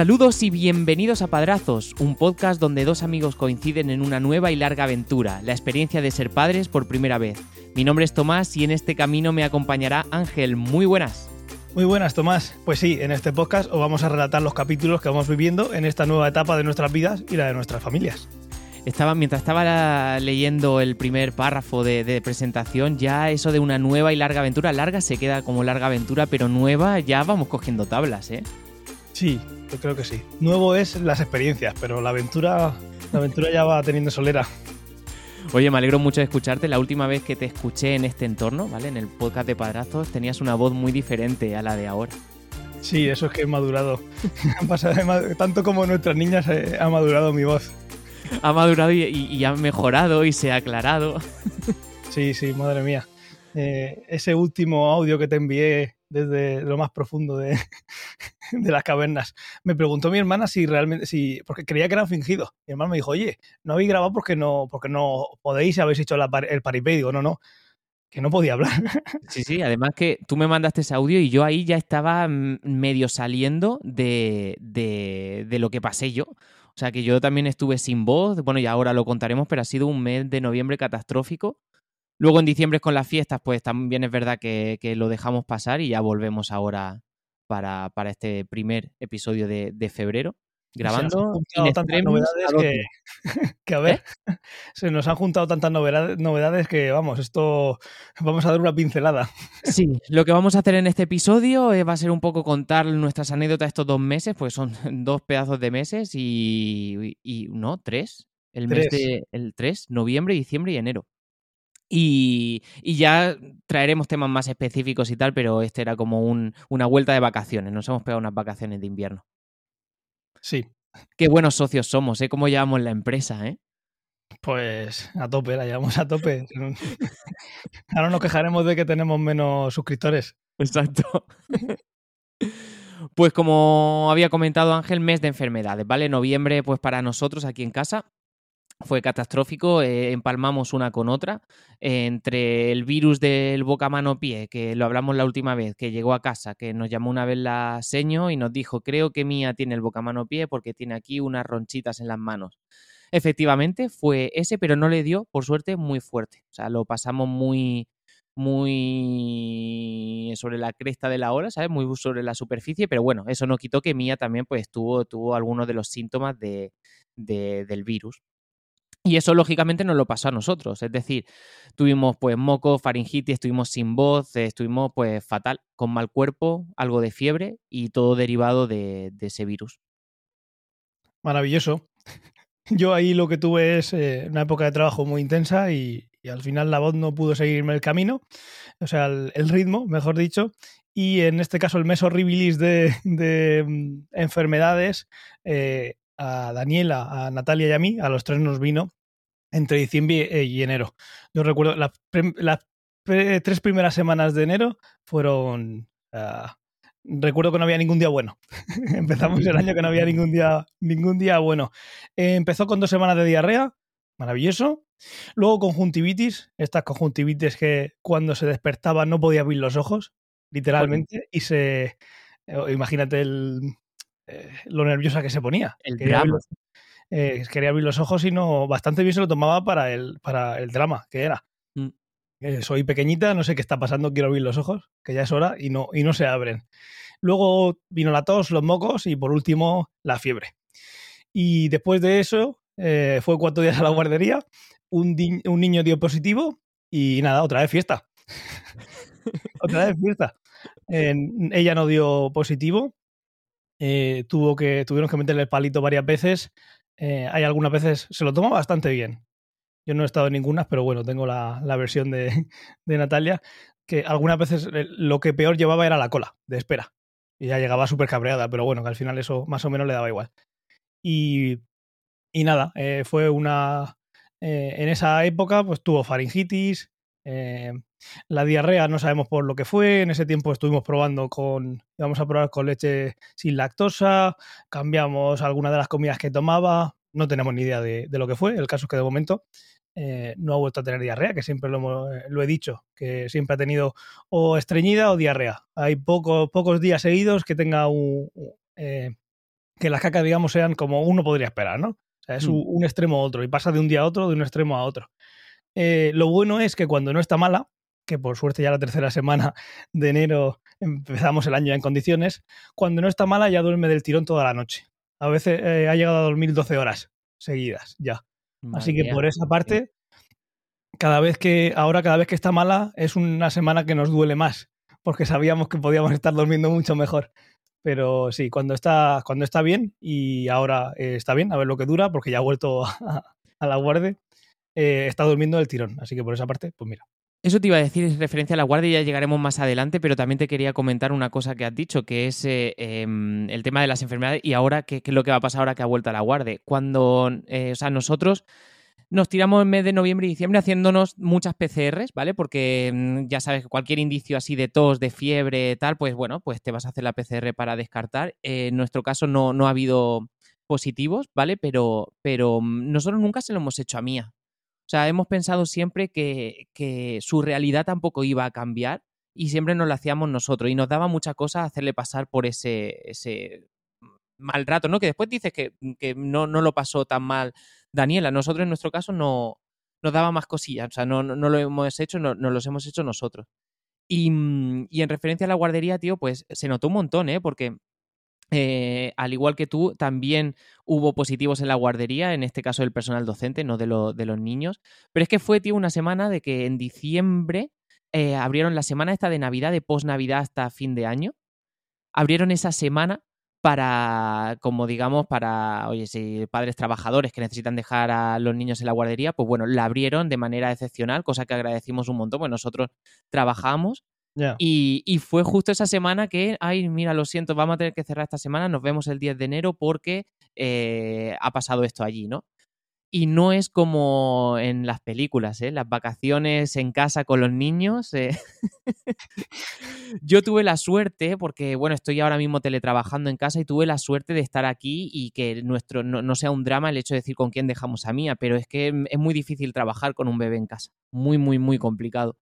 Saludos y bienvenidos a Padrazos, un podcast donde dos amigos coinciden en una nueva y larga aventura, la experiencia de ser padres por primera vez. Mi nombre es Tomás y en este camino me acompañará Ángel. Muy buenas. Muy buenas, Tomás. Pues sí, en este podcast os vamos a relatar los capítulos que vamos viviendo en esta nueva etapa de nuestras vidas y la de nuestras familias. Estaba, mientras estaba leyendo el primer párrafo de, de, presentación, ya eso de una nueva y larga aventura, larga se queda como larga aventura, pero nueva ya vamos cogiendo tablas, ¿eh? Sí, yo creo que sí. Nuevo es las experiencias, pero la aventura, la aventura ya va teniendo solera. Oye, me alegro mucho de escucharte. La última vez que te escuché en este entorno, ¿vale? En el podcast de Padrazos, tenías una voz muy diferente a la de ahora. Sí, eso es que he madurado. Tanto como nuestras niñas eh, ha madurado mi voz. Ha madurado y, y, y ha mejorado y se ha aclarado. Sí, sí, madre mía. Eh, ese último audio que te envié desde lo más profundo de, de, las cavernas. Me preguntó mi hermana si realmente, si, porque creía que eran fingidos. Mi hermana me dijo, oye, no habéis grabado porque no, porque no podéis, habéis hecho el paripé. Digo, no, no, que no podía hablar. Sí, sí, además que tú me mandaste ese audio y yo ahí ya estaba medio saliendo de, de, de lo que pasé yo. O sea que yo también estuve sin voz, bueno, y ahora lo contaremos, pero ha sido un mes de noviembre catastrófico. Luego en diciembre con las fiestas, pues también es verdad que, que lo dejamos pasar y ya volvemos ahora para, para este primer episodio de, de febrero. Grabando. Se nos tantas novedades que, que, a ver, ¿Eh? se nos han juntado tantas novedades, novedades que, vamos, esto vamos a dar una pincelada. Sí, lo que vamos a hacer en este episodio va a ser un poco contar nuestras anécdotas estos dos meses, pues son dos pedazos de meses y, y no, tres. El tres. mes de el 3, noviembre, diciembre y enero. Y, y, ya traeremos temas más específicos y tal, pero este era como un, una vuelta de vacaciones. Nos hemos pegado unas vacaciones de invierno. Sí. Qué buenos socios somos, ¿eh? ¿Cómo llevamos la empresa, eh? Pues a tope, la llevamos a tope. Ahora nos quejaremos de que tenemos menos suscriptores. Exacto. Pues como había comentado Ángel, mes de enfermedades, ¿vale? Noviembre, pues para nosotros aquí en casa, fue catastrófico, eh, empalmamos una con otra, entre el virus del boca mano pie, que lo hablamos la última vez, que llegó a casa, que nos llamó una vez la seño y nos dijo, creo que Mía tiene el boca mano pie porque tiene aquí unas ronchitas en las manos. Efectivamente, fue ese, pero no le dio, por suerte, muy fuerte. O sea, lo pasamos muy, muy sobre la cresta de la ola, ¿sabes? Muy sobre la superficie, pero bueno, eso no quitó que Mía también pues tuvo, tuvo algunos de los síntomas de, del virus. Y eso lógicamente nos lo pasó a nosotros, es decir, tuvimos pues moco, faringitis, estuvimos sin voz, estuvimos pues fatal, con mal cuerpo, algo de fiebre y todo derivado de, ese virus. Maravilloso. Yo ahí lo que tuve es eh, una época de trabajo muy intensa y, al final la voz no pudo seguirme el camino, o sea, el, ritmo, mejor dicho, y en este caso el mes horribilis de, um, enfermedades eh, a Daniela, a Natalia y a mí, a los tres nos vino entre diciembre y enero. Yo recuerdo las, las tres primeras semanas de enero fueron... Uh, recuerdo que no había ningún día bueno. Empezamos el año que no había ningún día, ningún día bueno. Eh, empezó con dos semanas de diarrea, maravilloso. Luego conjuntivitis, estas conjuntivitis que cuando se despertaba no podía abrir los ojos, literalmente, y se... Eh, imagínate el, eh, lo nerviosa que se ponía. El quería drama. Abrir, eh, quería abrir los ojos y no bastante bien se lo tomaba para el, para el drama que era. Mm. Eh, soy pequeñita, no sé qué está pasando, quiero abrir los ojos, que ya es hora y no, y no se abren. Luego vino la tos, los mocos y por último la fiebre. Y después de eso, eh, fue cuatro días a la guardería, un, un niño dio positivo y nada, otra vez fiesta. otra vez fiesta. ella no dio positivo, eh, tuvo que, tuvieron que meterle el palito varias veces. Eh, hay algunas veces, se lo toma bastante bien. Yo no he estado en ninguna, pero bueno, tengo la, la versión de, de, Natalia, que algunas veces eh, lo que peor llevaba era la cola de espera. Y ya llegaba súper cabreada, pero bueno, que al final eso más o menos le daba igual. Y, y nada, fue una... En esa época pues tuvo faringitis, la diarrea no sabemos por lo que fue. En ese tiempo estuvimos probando con. Íbamos a probar con leche sin lactosa. Cambiamos alguna de las comidas que tomaba. No tenemos ni idea de, de lo que fue. El caso es que de momento eh, no ha vuelto a tener diarrea, que siempre lo, hemos, lo, he dicho, que siempre ha tenido o estreñida o diarrea. Hay poco, pocos días seguidos que tenga un, eh, que las cacas, digamos, sean como uno podría esperar, ¿no? O sea, es mm. un, extremo a otro y pasa de un día a otro, de un extremo a otro. Eh, lo bueno es que cuando no está mala, que por suerte ya la tercera semana de enero empezamos el año en condiciones, cuando no está mala ya duerme del tirón toda la noche. A veces eh, ha llegado a dormir 12 horas seguidas ya. Así que por esa parte, cada vez que, ahora cada vez que está mala, es una semana que nos duele más, porque sabíamos que podíamos estar durmiendo mucho mejor. Pero sí, cuando está, cuando está bien, y ahora eh, está bien, a ver lo que dura, porque ya ha vuelto a, la guardia, eh, está durmiendo del tirón. Así que por esa parte, pues mira. Eso te iba a decir en referencia a la guardia, ya llegaremos más adelante, pero también te quería comentar una cosa que has dicho, que es eh, em, el tema de las enfermedades y ahora qué, es lo que va a pasar ahora que ha vuelto a la guardia. Cuando, o sea, nosotros nos tiramos en mes de noviembre y diciembre haciéndonos muchas PCRs, ¿vale? Porque mm, ya sabes que cualquier indicio así de tos, de fiebre, tal, pues bueno, pues te vas a hacer la PCR para descartar. Eh, en nuestro caso no, no ha habido positivos, ¿vale? Pero, pero mm, nosotros nunca se lo hemos hecho a Mía. O sea, hemos pensado siempre que, que su realidad tampoco iba a cambiar y siempre nos lo hacíamos nosotros y nos daba mucha cosa hacerle pasar por ese, ese mal rato, ¿no? Que después dices que, que no, no, lo pasó tan mal Daniela. Nosotros en nuestro caso no nos daba más cosillas, o sea, no, no, lo hemos hecho, no, los hemos hecho nosotros. Y, mm, y, en referencia a la guardería, tío, pues se notó un montón, ¿eh? Porque eh, al igual que tú, también hubo positivos en la guardería, en este caso del personal docente, no de, de los niños. Pero es que fue, tío, una semana de que en diciembre eh, abrieron la semana esta de Navidad, de post-Navidad hasta fin de año. Abrieron esa semana para, como digamos, para, oye, si padres trabajadores que necesitan dejar a los niños en la guardería, pues bueno, la abrieron de manera excepcional, cosa que agradecimos un montón, pues nosotros trabajamos. Y, y, fue justo esa semana que, ay, mira, lo siento, vamos a tener que cerrar esta semana, nos vemos el 10 de enero porque eh, ha pasado esto allí, ¿no? y no es como en las películas, ¿eh? las vacaciones en casa con los niños. Eh. Yo tuve la suerte, porque bueno, estoy ahora mismo teletrabajando en casa y tuve la suerte de estar aquí y que nuestro no, sea un drama el hecho de decir con quién dejamos a Mía, pero es que es muy difícil trabajar con un bebé en casa, muy, muy, muy complicado.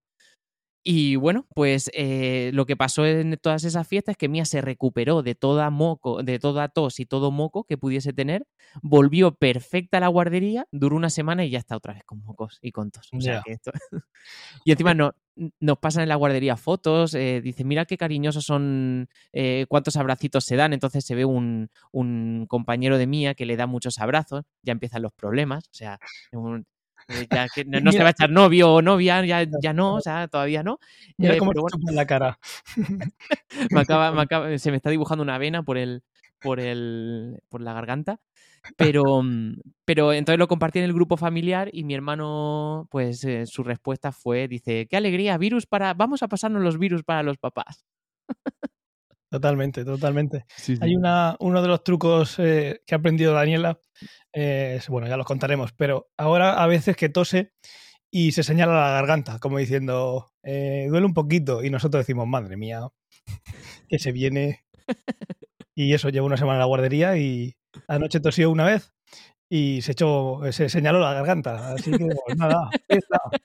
Y bueno, pues eh, lo que pasó en todas esas fiestas es que Mía se recuperó de toda moco, de toda tos y todo moco que pudiese tener, volvió perfecta a la guardería, duró una semana y ya está otra vez con mocos y con tos. y encima no, nos pasan en la guardería fotos, eh, dice, mira qué cariñosos son, eh, cuántos abracitos se dan, entonces se ve un, un, compañero de Mía que le da muchos abrazos, ya empiezan los problemas, o sea, un, ya que no, se va a echar novio o novia, ya, ya no, o sea, todavía no. Mira eh, cómo pero bueno, en la cara. me acaba, me acaba, se me está dibujando una vena por el, por el, por la garganta. Pero, mm, pero entonces lo compartí en el grupo familiar y mi hermano, pues eh, su respuesta fue, dice, qué alegría, virus para, vamos a pasarnos los virus para los papás. Totalmente, totalmente. Hay una, uno de los trucos que ha aprendido Daniela bueno, ya los contaremos, pero ahora a veces que tose y se señala la garganta, como diciendo, eh, duele un poquito, y nosotros decimos, madre mía, que se viene. Y eso, llevo una semana en la guardería y anoche tosió una vez y se echó, se señaló la garganta. Así que, pues nada,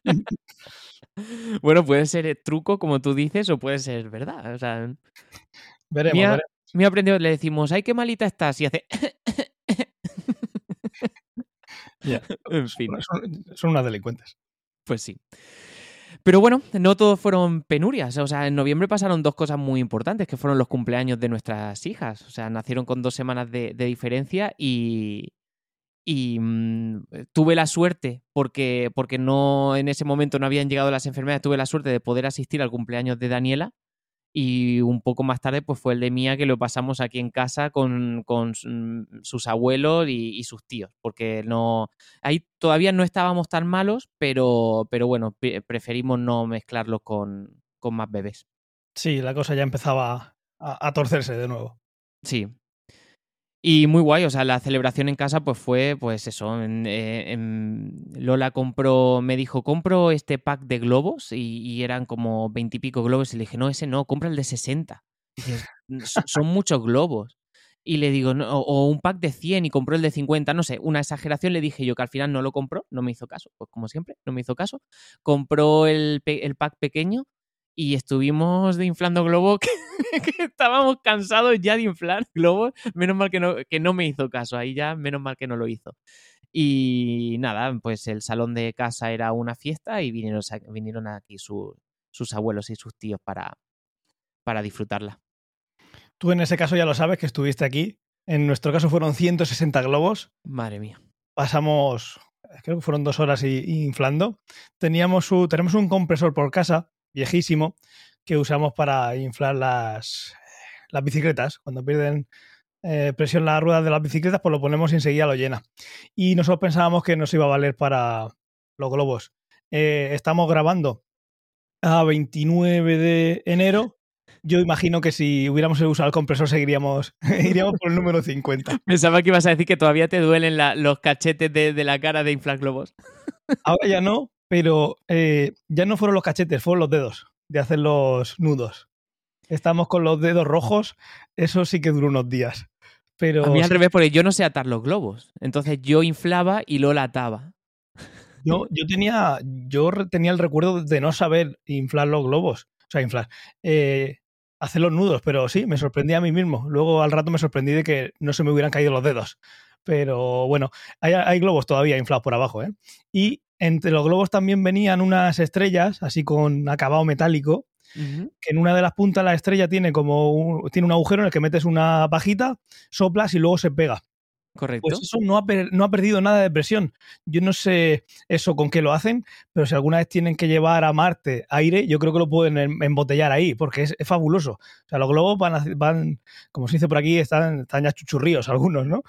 Bueno, puede ser truco, como tú dices, o puede ser verdad. O sea, veremos, Me ha aprendido, le decimos, ay, qué malita estás, y hace. en fin. Son, unas delincuentes. Pues sí. Pero bueno, no todos fueron penurias. O sea, en noviembre pasaron dos cosas muy importantes, que fueron los cumpleaños de nuestras hijas. O sea, nacieron con dos semanas de, diferencia y, y mm, tuve la suerte, porque, porque no en ese momento no habían llegado las enfermedades, tuve la suerte de poder asistir al cumpleaños de Daniela y un poco más tarde pues fue el de Mía que lo pasamos aquí en casa con, mm, sus abuelos y, sus tíos, porque no ahí todavía no estábamos tan malos, pero, pero bueno, preferimos no mezclarlo con, con, más bebés. Sí, la cosa ya empezaba a, a torcerse de nuevo. Sí, y muy guay, o sea, la celebración en casa pues fue pues eso, eh, Lola compró, me dijo, compro este pack de globos y, eran como veintipico globos y le dije, no, ese no, compra el de 60. son muchos globos. Y le digo, o un pack de 100 y compró el de 50, no sé, una exageración le dije yo que al final no lo compró, no me hizo caso, pues como siempre, no me hizo caso. Compró el, el pack pequeño y estuvimos de inflando globos que, estábamos cansados ya de inflar globos. Menos mal que no, que no me hizo caso, ahí ya menos mal que no lo hizo. Y nada, pues el salón de casa era una fiesta y vinieron, vinieron aquí sus abuelos y sus tíos para, para disfrutarla. Tú en ese caso ya lo sabes que estuviste aquí. En nuestro caso fueron 160 globos. Madre mía. Pasamos, creo que fueron dos horas inflando. Teníamos su, tenemos un compresor por casa, viejísimo, que usamos para inflar las, las bicicletas. Cuando pierden eh, presión las ruedas de las bicicletas, pues lo ponemos y enseguida lo llena. Y nosotros pensábamos que nos iba a valer para los globos. Eh, estamos grabando a 29 de enero yo imagino que si hubiéramos usado el compresor seguiríamos iríamos por el número 50. Pensaba que ibas a decir que todavía te duelen los cachetes de, la cara de inflar globos. Ahora ya no, pero eh, ya no fueron los cachetes, fueron los dedos de hacer los nudos. Estamos con los dedos rojos, eso sí que duró unos días. Pero... A mí al revés, porque yo no sé atar los globos. Entonces yo inflaba y lo ataba. Yo, yo, tenía, yo tenía el recuerdo de no saber inflar los globos. O sea, inflar. Eh, hacer los nudos, pero sí, me sorprendí a mí mismo. Luego al rato me sorprendí de que no se me hubieran caído los dedos. Pero bueno, hay, globos todavía inflados por abajo, ¿eh? Y entre los globos también venían unas estrellas, así con acabado metálico, que en una de las puntas la estrella tiene como un, tiene un agujero en el que metes una pajita, soplas y luego se pega. Correcto. Pues eso no ha, no ha, perdido nada de presión. Yo no sé eso con qué lo hacen, pero si alguna vez tienen que llevar a Marte aire, yo creo que lo pueden em, embotellar ahí, porque es, fabuloso. O sea, los globos van, van, como se dice por aquí, están, están ya chuchurríos algunos, ¿no?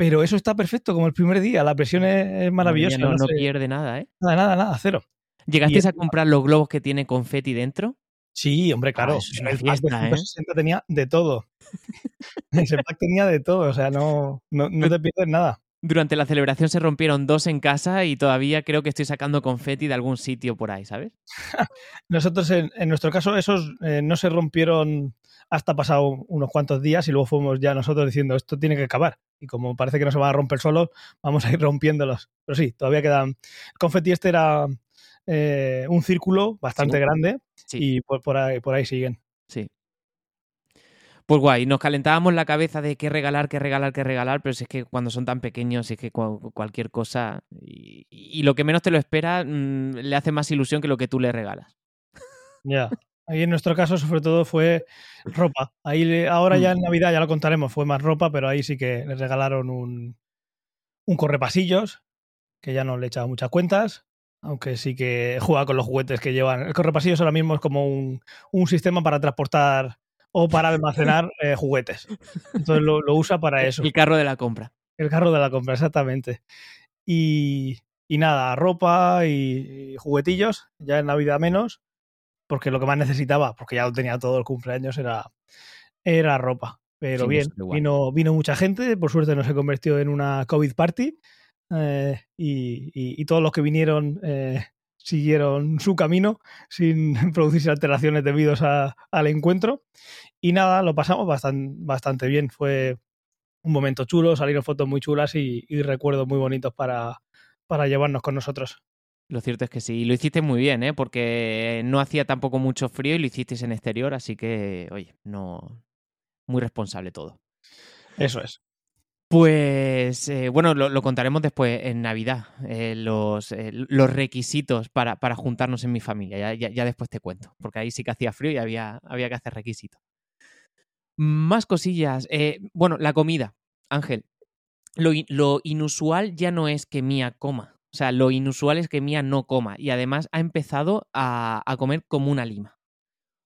Pero eso está perfecto, como el primer día. La presión es, maravillosa. No, no, pierde nada, ¿eh? Nada, nada, nada, cero. ¿Llegasteis a comprar los globos que tiene confeti dentro? Sí, hombre, claro. el fiesta, ¿eh? tenía de todo. Ese pack tenía de todo, o sea, no, no, te pierdes nada. Durante la celebración se rompieron dos en casa y todavía creo que estoy sacando confeti de algún sitio por ahí, ¿sabes? Nosotros, en, nuestro caso, esos eh, no se rompieron hasta pasado unos cuantos días y luego fuimos ya nosotros diciendo esto tiene que acabar. Y como parece que no se van a romper solos, vamos a ir rompiéndolos. Pero sí, todavía quedan. El confeti este era eh, un círculo bastante grande y por, ahí, por ahí siguen. Sí, pues guay, nos calentábamos la cabeza de qué regalar, qué regalar, qué regalar, pero si es que cuando son tan pequeños, si es que cualquier cosa, y, lo que menos te lo espera, mm, le hace más ilusión que lo que tú le regalas. Ya, ahí en nuestro caso sobre todo fue ropa. Ahí ahora ya en mm. Navidad, ya lo contaremos, fue más ropa, pero ahí sí que le regalaron un, un correpasillos, que ya no le echaba muchas cuentas, aunque sí que juega con los juguetes que llevan. El correpasillos ahora mismo es como un, un sistema para transportar o para almacenar eh, juguetes. Entonces lo, usa para eso. El carro de la compra. El carro de la compra, exactamente. Y, nada, ropa y, juguetillos, ya en Navidad menos, porque lo que más necesitaba, porque ya lo tenía todo el cumpleaños, era, era ropa. Pero bien, vino, vino mucha gente, por suerte no se convirtió en una COVID party. Eh, y, todos los que vinieron eh, siguieron su camino sin producirse alteraciones debidos al encuentro. Y nada, lo pasamos bastante, bastante bien. Fue un momento chulo, salieron fotos muy chulas y, recuerdos muy bonitos para, para llevarnos con nosotros. Lo cierto es que sí, y lo hiciste muy bien, ¿eh? porque no hacía tampoco mucho frío y lo hicisteis en exterior, así que, oye, no. Muy responsable todo. Eso es. Pues eh, bueno, lo, contaremos después en Navidad, eh, los, eh, los, requisitos para, para, juntarnos en mi familia. Ya, ya, después te cuento, porque ahí sí que hacía frío y había, había que hacer requisitos. Más cosillas. bueno, la comida, Ángel. Lo, lo, inusual ya no es que Mía coma. O sea, lo inusual es que Mía no coma. Y además ha empezado a, a comer como una lima.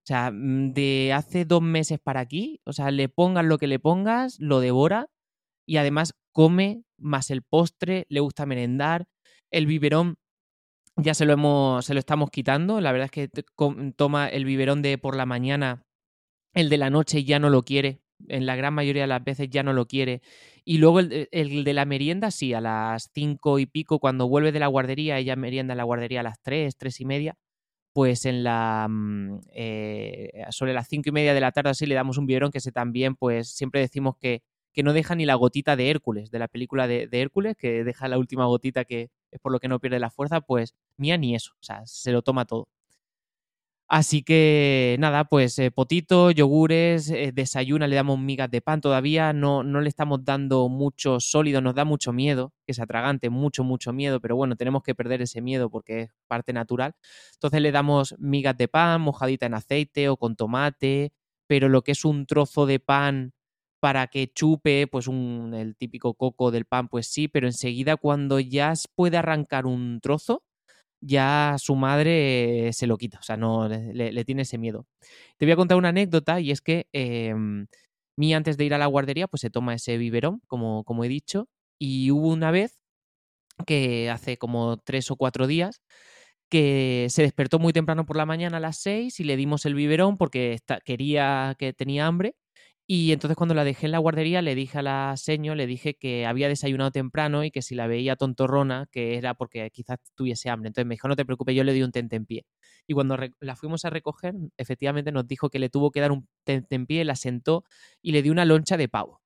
O sea, mm, de hace dos meses para aquí, o sea, le pongas lo que le pongas, lo devora y además come más el postre, le gusta merendar. El biberón ya se lo hemos, se lo estamos quitando. La verdad es que toma el biberón de por la mañana, el de la noche ya no lo quiere. En la gran mayoría de las veces ya no lo quiere. Y luego el, el de la merienda, sí, a las cinco y pico, cuando vuelve de la guardería, ella merienda en la guardería a las tres, tres y media pues en la mm, eh, sobre las cinco y media de la tarde así le damos un biberón que se también pues siempre decimos que que no deja ni la gotita de Hércules, de la película de, Hércules, que deja la última gotita que es por lo que no pierde la fuerza, pues mía ni eso, o sea, se lo toma todo. Así que nada, pues eh, potito, yogures, eh, desayuna, le damos migas de pan todavía, no, no le estamos dando mucho sólido, nos da mucho miedo, que se atragante, mucho, mucho miedo, pero bueno, tenemos que perder ese miedo porque es parte natural. Entonces le damos migas de pan mojadita en aceite o con tomate, pero lo que es un trozo de pan para que chupe, pues un, el típico coco del pan, pues sí, pero enseguida cuando ya puede arrancar un trozo, ya su madre se lo quita, o sea, no le, tiene ese miedo. Te voy a contar una anécdota y es que eh, mi antes de ir a la guardería, pues se toma ese biberón, como, como he dicho, y hubo una vez que hace como tres o cuatro días que se despertó muy temprano por la mañana a las seis y le dimos el biberón porque quería que tenía hambre y entonces cuando la dejé en la guardería le dije a la seño, le dije que había desayunado temprano y que si la veía tontorrona, que era porque quizás tuviese hambre. Entonces me dijo, no te preocupes, yo le di un tentempié. Y cuando la fuimos a recoger, efectivamente nos dijo que le tuvo que dar un tentempié, la sentó y le dio una loncha de pavo.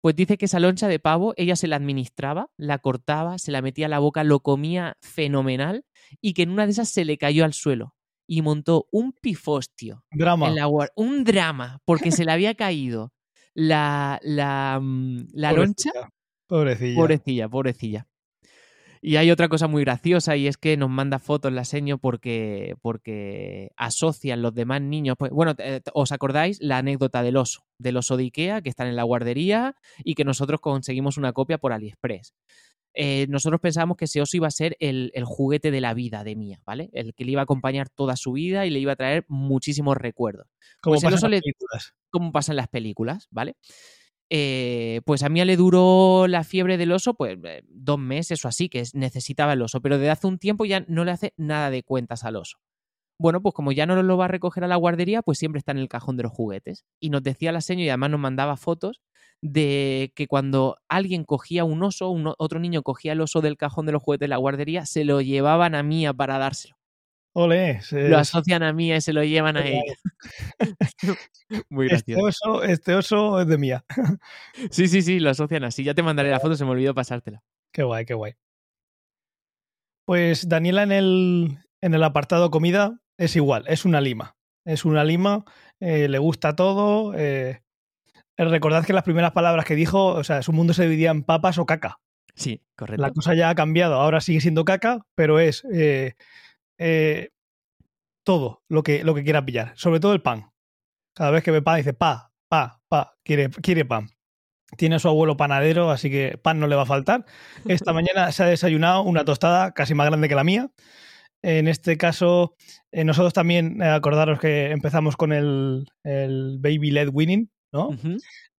Pues dice que esa loncha de pavo ella se la administraba, la cortaba, se la metía a la boca, lo comía fenomenal y que en una de esas se le cayó al suelo y montó un pifostio. Drama. En la, un drama, porque se le había caído la, la, mm, la loncha. Pobrecilla. Pobrecilla, pobrecilla. Y hay otra cosa muy graciosa y es que nos manda fotos la seño porque, porque asocian los demás niños. Pues, bueno, ¿os acordáis la anécdota del oso? Del oso de Ikea que están en la guardería y que nosotros conseguimos una copia por AliExpress. Eh, nosotros pensábamos que ese oso iba a ser el, juguete de la vida de Mía, ¿vale? El que le iba a acompañar toda su vida y le iba a traer muchísimos recuerdos. Como pues pasa en las películas. Como pasa en las películas, ¿vale? Eh, pues a Mía le duró la fiebre del oso, pues eh, dos meses o así, que necesitaba el oso, pero desde hace un tiempo ya no le hace nada de cuentas al oso. Bueno, pues como ya no lo va a recoger a la guardería, pues siempre está en el cajón de los juguetes. Y nos decía la señora y además nos mandaba fotos de que cuando alguien cogía un oso, otro niño cogía el oso del cajón de los juguetes de la guardería, se lo llevaban a Mía para dárselo. Ole, Lo asocian a Mía y se lo llevan a ella. Muy este gracioso. Este oso, es de Mía. sí, sí, sí, lo asocian así. Ya te mandaré la foto, se me olvidó pasártela. Qué guay, qué guay. Pues Daniela en el, en el apartado comida es igual, es una lima. Es una lima, eh, le gusta todo, eh, recordad que las primeras palabras que dijo, o sea, su mundo se dividía en papas o caca. Sí, correcto. La cosa ya ha cambiado, ahora sigue siendo caca, pero es eh, eh, todo lo que, lo que quiera pillar, sobre todo el pan. Cada vez que ve pan dice pa, pa, pa, quiere, quiere pan. Tiene a su abuelo panadero, así que pan no le va a faltar. Esta mañana se ha desayunado una tostada casi más grande que la mía. En este caso, nosotros también, acordaros que empezamos con el, el Baby Led Winning, ¿no?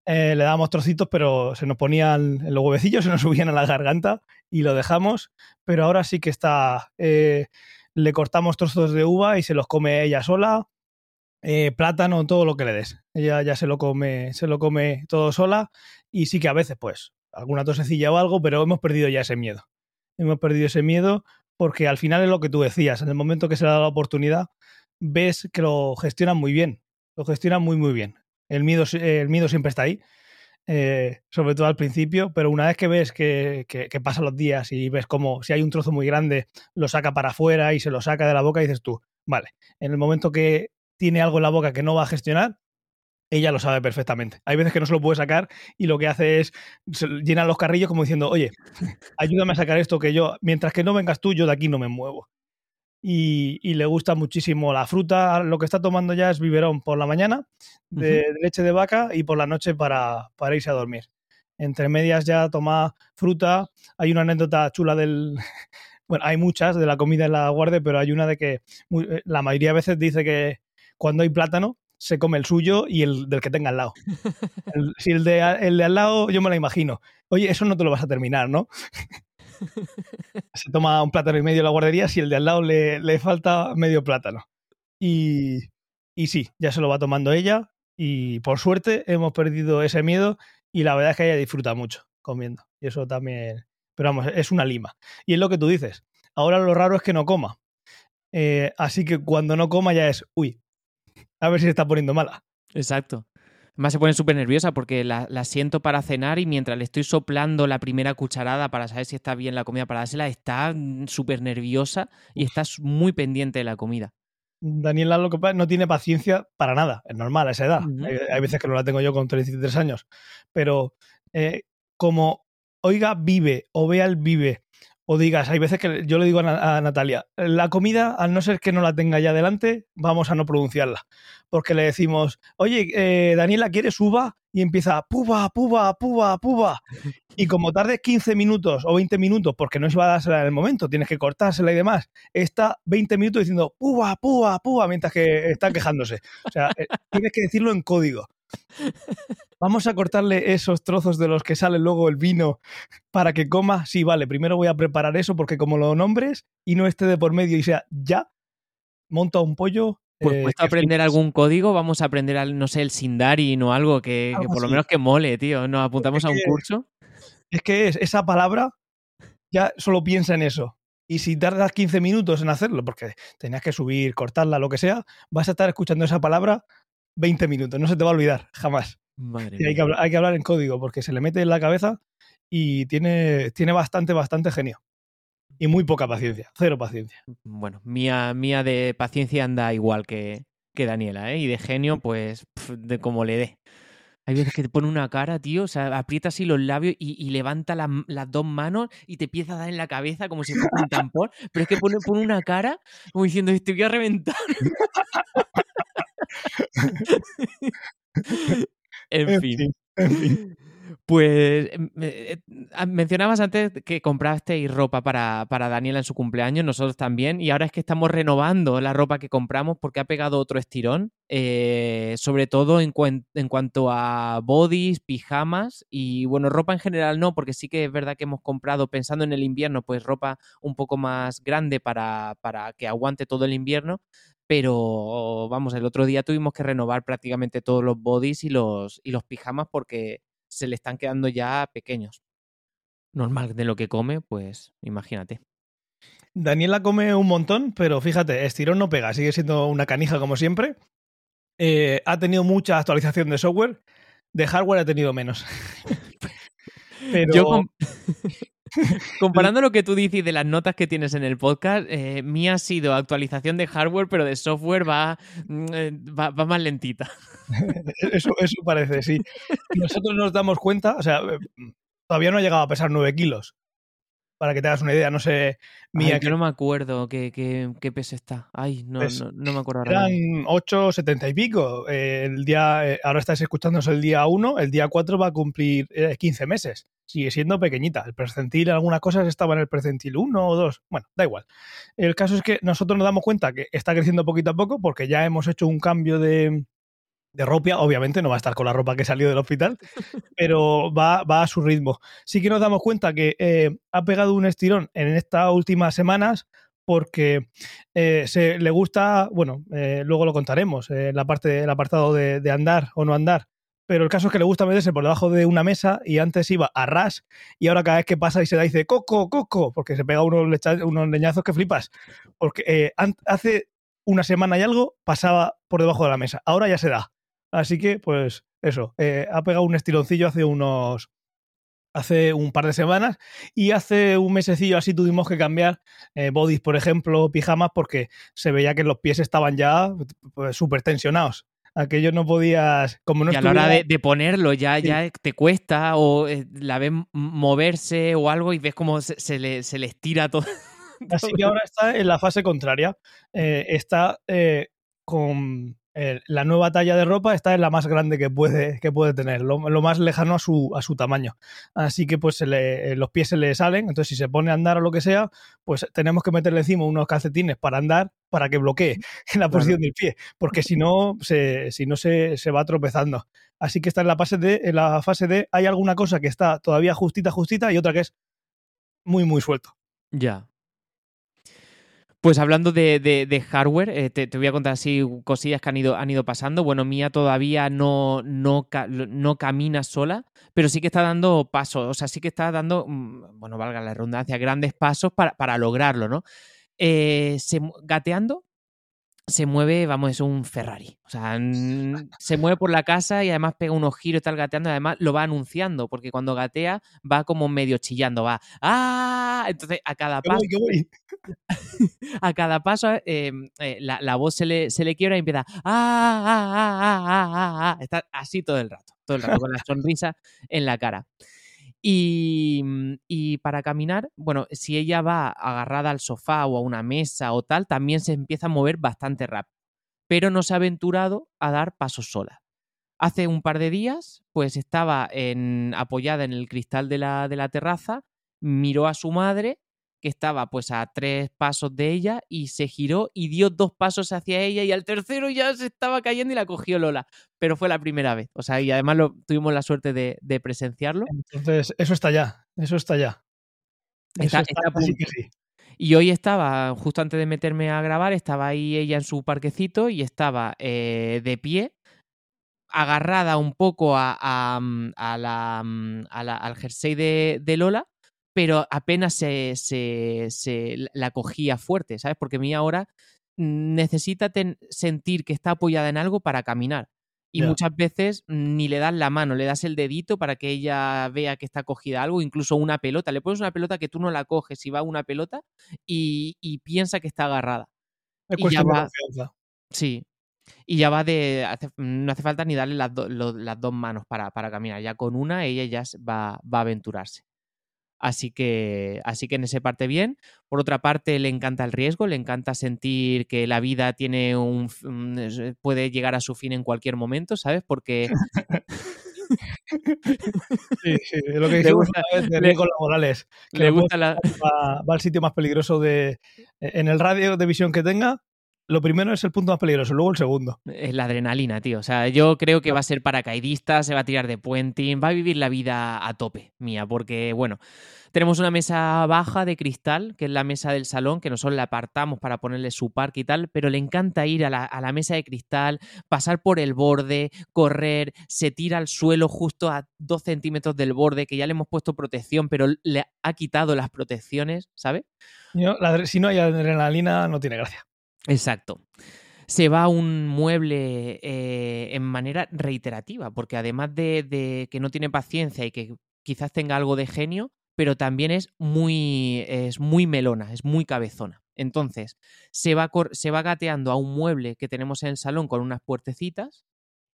Eh, le dábamos trocitos, pero se nos ponían los huevecillos, se nos subían a la garganta y lo dejamos. Pero ahora sí que está. Eh, le cortamos trozos de uva y se los come ella sola. Eh, plátano, todo lo que le des. Ella ya se lo come, se lo come todo sola. Y sí que a veces, pues, alguna tosecilla o algo, pero hemos perdido ya ese miedo. Hemos perdido ese miedo porque al final es lo que tú decías. En el momento que se le da la oportunidad, ves que lo gestionan muy bien. Lo gestionan muy, muy bien. El miedo, el miedo siempre está ahí, eh, sobre todo al principio, pero una vez que ves que, pasan los días y ves como si hay un trozo muy grande, lo saca para afuera y se lo saca de la boca, dices tú, vale, en el momento que tiene algo en la boca que no va a gestionar, ella lo sabe perfectamente. Hay veces que no se lo puede sacar y lo que hace es llena los carrillos como diciendo, oye, ayúdame a sacar esto que yo, mientras que no vengas tú, yo de aquí no me muevo y, le gusta muchísimo la fruta. Lo que está tomando ya es biberón por la mañana de, leche de vaca y por la noche para, para, irse a dormir. Entre medias ya toma fruta. Hay una anécdota chula del... Bueno, hay muchas de la comida en la guardia, pero hay una de que eh, la mayoría de veces dice que cuando hay plátano se come el suyo y el del que tenga al lado. si el de, el de al lado, yo me lo imagino. Oye, eso no te lo vas a terminar, ¿no? Se toma un plátano y medio la guardería si el de al lado le, falta medio plátano. Y, y sí, ya se lo va tomando ella y por suerte hemos perdido ese miedo y la verdad es que ella disfruta mucho comiendo. Y eso también, pero vamos, es una lima. Y es lo que tú dices. Ahora lo raro es que no coma. Eh, así que cuando no coma ya es, uy, a ver si se está poniendo mala. Exacto. Además se pone súper nerviosa porque la, siento para cenar y mientras le estoy soplando la primera cucharada para saber si está bien la comida para dársela, está súper nerviosa y está muy pendiente de la comida. Daniela lo que pasa, no tiene paciencia para nada, es normal a esa edad. hay, veces que no la tengo yo con 33 años, pero eh, como oiga vive o vea el vive o digas, hay veces que yo le digo a, Natalia, la comida, al no ser que no la tenga ya delante, vamos a no pronunciarla. Porque le decimos, oye, eh, Daniela, ¿quieres uva? Y empieza, puba, puba, puba, puba. Y como tarde 15 minutos o 20 minutos, porque no se va a dársela en el momento, tienes que cortársela y demás, está 20 minutos diciendo, puba, puba, puba, mientras que está quejándose. O sea, eh, tienes que decirlo en código. Vamos a cortarle esos trozos de los que sale luego el vino para que coma. Sí, vale, primero voy a preparar eso porque como lo nombres y no esté de por medio y sea ya, monta un pollo. Pues eh, aprender algún código, vamos a aprender, no sé, el Sindarin o algo que, por lo menos que mole, tío. Nos apuntamos a un curso. Es que es esa palabra, ya solo piensa en eso. Y si tardas 15 minutos en hacerlo, porque tenías que subir, cortarla, lo que sea, vas a estar escuchando esa palabra 20 minutos, no se te va a olvidar, jamás. y hay que, hablar, hay que, hablar, en código porque se le mete en la cabeza y tiene, tiene bastante, bastante genio. Y muy poca paciencia, cero paciencia. Bueno, mía, mía de paciencia anda igual que, que Daniela, ¿eh? Y de genio, pues, de como le dé. Hay veces que te pone una cara, tío, o sea, aprieta así los labios y, levanta las dos manos y te empieza a dar en la cabeza como si fuera un tampón, pero es que pone, pone una cara como diciendo, te voy a reventar. en, fin. Pues em, eh, ah, mencionabas antes que comprasteis ropa para, para, Daniela en su cumpleaños, nosotros también, y ahora es que estamos renovando la ropa que compramos porque ha pegado otro estirón, eh, sobre todo en, en, cuanto a bodies, pijamas y bueno, ropa en general no, porque sí que es verdad que hemos comprado pensando en el invierno, pues ropa un poco más grande para, para que aguante todo el invierno, pero vamos, el otro día tuvimos que renovar prácticamente todos los bodies y los, y los pijamas porque se le están quedando ya pequeños. Normal de lo que come, pues imagínate. Daniela come un montón, pero fíjate, estirón no pega, sigue siendo una canija como siempre. Eh, ha tenido mucha actualización de software, de hardware ha tenido menos. pero... Yo Comparando lo que tú dices de las notas que tienes en el podcast, eh, mía ha sido actualización de hardware, pero de software va, mm, eh, va, más lentita. Eso, eso parece, sí. Nosotros nos damos cuenta, o sea, eh, todavía no ha llegado a pesar 9 kilos, para que te hagas una idea, no sé. Mía, yo no me acuerdo qué, qué, peso está. Ay, no, pues no, me acuerdo. Eran 8, 70 y pico. el día, ahora estás escuchándose el día 1, el día 4 va a cumplir 15 meses sigue siendo pequeñita. El percentil, algunas cosas estaba en el percentil 1 o 2. Bueno, da igual. El caso es que nosotros nos damos cuenta que está creciendo poquito a poco porque ya hemos hecho un cambio de, de ropa. Obviamente no va a estar con la ropa que salió del hospital, pero va, va a su ritmo. Sí que nos damos cuenta que eh, ha pegado un estirón en estas últimas semanas porque eh, se, le gusta, bueno, eh, luego lo contaremos, la parte, el apartado de, de andar o no andar, pero el caso es que le gusta meterse por debajo de una mesa y antes iba a ras y ahora cada vez que pasa y se da dice coco, coco, porque se pega unos, unos leñazos que flipas. Porque eh, hace una semana y algo pasaba por debajo de la mesa, ahora ya se da. Así que, pues eso, eh, ha pegado un estiloncillo hace unos, hace un par de semanas y hace un mesecillo así tuvimos que cambiar eh, bodies, por ejemplo, pijamas, porque se veía que los pies estaban ya pues, súper tensionados aquello no podías. Como no y a la hora de, ponerlo ya, ya te cuesta o eh, la ves moverse o algo y ves como se, le, se le estira todo. Así que ahora está en la fase contraria. Eh, está eh, con la nueva talla de ropa está en la más grande que puede, que puede tener, lo, más lejano a su, a su tamaño. Así que pues los pies se le salen, entonces si se pone a andar o lo que sea, pues tenemos que meterle encima unos calcetines para andar para que bloquee en la posición del pie, porque si no, se, si no se, se, va tropezando. Así que está en la fase de, en la fase de, hay alguna cosa que está todavía justita, justita y otra que es muy, muy suelto. Ya, pues hablando de, hardware, eh, te, voy a contar así cosillas que han ido, han ido pasando. Bueno, Mía todavía no, no, no, camina sola, pero sí que está dando pasos, o sea, sí que está dando, mm, bueno, valga la redundancia, grandes pasos para, lograrlo, ¿no? Eh, gateando, se mueve, vamos, es un Ferrari. O sea, se mueve por la casa y además pega unos giros, está gateando, y además lo va anunciando, porque cuando gatea va como medio chillando, va ¡Ah! Entonces a cada paso. a cada paso em, eh, la, voz se le, se le quiebra y empieza ¡Ah! ¡Ah! ¡Ah! ¡Ah! ¡Ah! Está así todo el rato, todo el rato, con la sonrisa en la cara. Mm, y, para caminar, bueno, si ella va agarrada al sofá o a una mesa o tal, también se empieza a mover bastante rápido, pero no se ha aventurado a dar pasos sola. Hace un par de días, pues estaba en, apoyada en el cristal de la, de la terraza, miró a su madre que estaba pues a tres pasos de ella y se giró y dio dos pasos hacia ella y al tercero ya se estaba cayendo y la cogió Lola. Pero fue la primera vez. O sea, y además lo, tuvimos la suerte de, presenciarlo. Entonces, eso está ya. Eso está ya. Está, sí. Y hoy estaba, justo antes de meterme a grabar, estaba ahí ella en su parquecito y estaba eh, de pie, agarrada un poco a, a, mm, la, mm, al jersey de, de Lola pero apenas se, se, la cogía fuerte, ¿sabes? Porque mi ahora necesita sentir que está apoyada en algo para caminar. Y muchas veces ni le das la mano, le das el dedito para que ella vea que está cogida algo, incluso una pelota. Le pones una pelota que tú no la coges y va una pelota y, piensa que está agarrada. Es cuestión de Sí. Y ya va de. no hace falta ni darle las, las dos manos para, para, caminar. Ya con una ella ya va, va a aventurarse. Así que, así que en esa parte bien. Por otra parte, le encanta el riesgo, le encanta sentir que la vida tiene un, puede llegar a su fin en cualquier momento, ¿sabes? Porque Sí, sí, es lo que decimos de riesgos laborales. le gusta la... va, va, al sitio más peligroso de. En el radio de visión que tenga, lo primero es el punto más peligroso, luego el segundo. Es la adrenalina, tío. O sea, yo creo que va a ser paracaidista, se va a tirar de puenting, va a vivir la vida a tope, mía, porque, bueno, tenemos una mesa baja de cristal, que es la mesa del salón, que nosotros la apartamos para ponerle su parque y tal, pero le encanta ir a la, a la mesa de cristal, pasar por el borde, correr, se tira al suelo justo a dos centímetros del borde, que ya le hemos puesto protección, pero le ha quitado las protecciones, ¿sabes? si no hay adrenalina, no tiene gracia. Exacto. Se va un mueble eh, en manera reiterativa, porque además de, que no tiene paciencia y que quizás tenga algo de genio, pero también es muy, es muy melona, es muy cabezona. Entonces, se va, se va gateando a un mueble que tenemos en el salón con unas puertecitas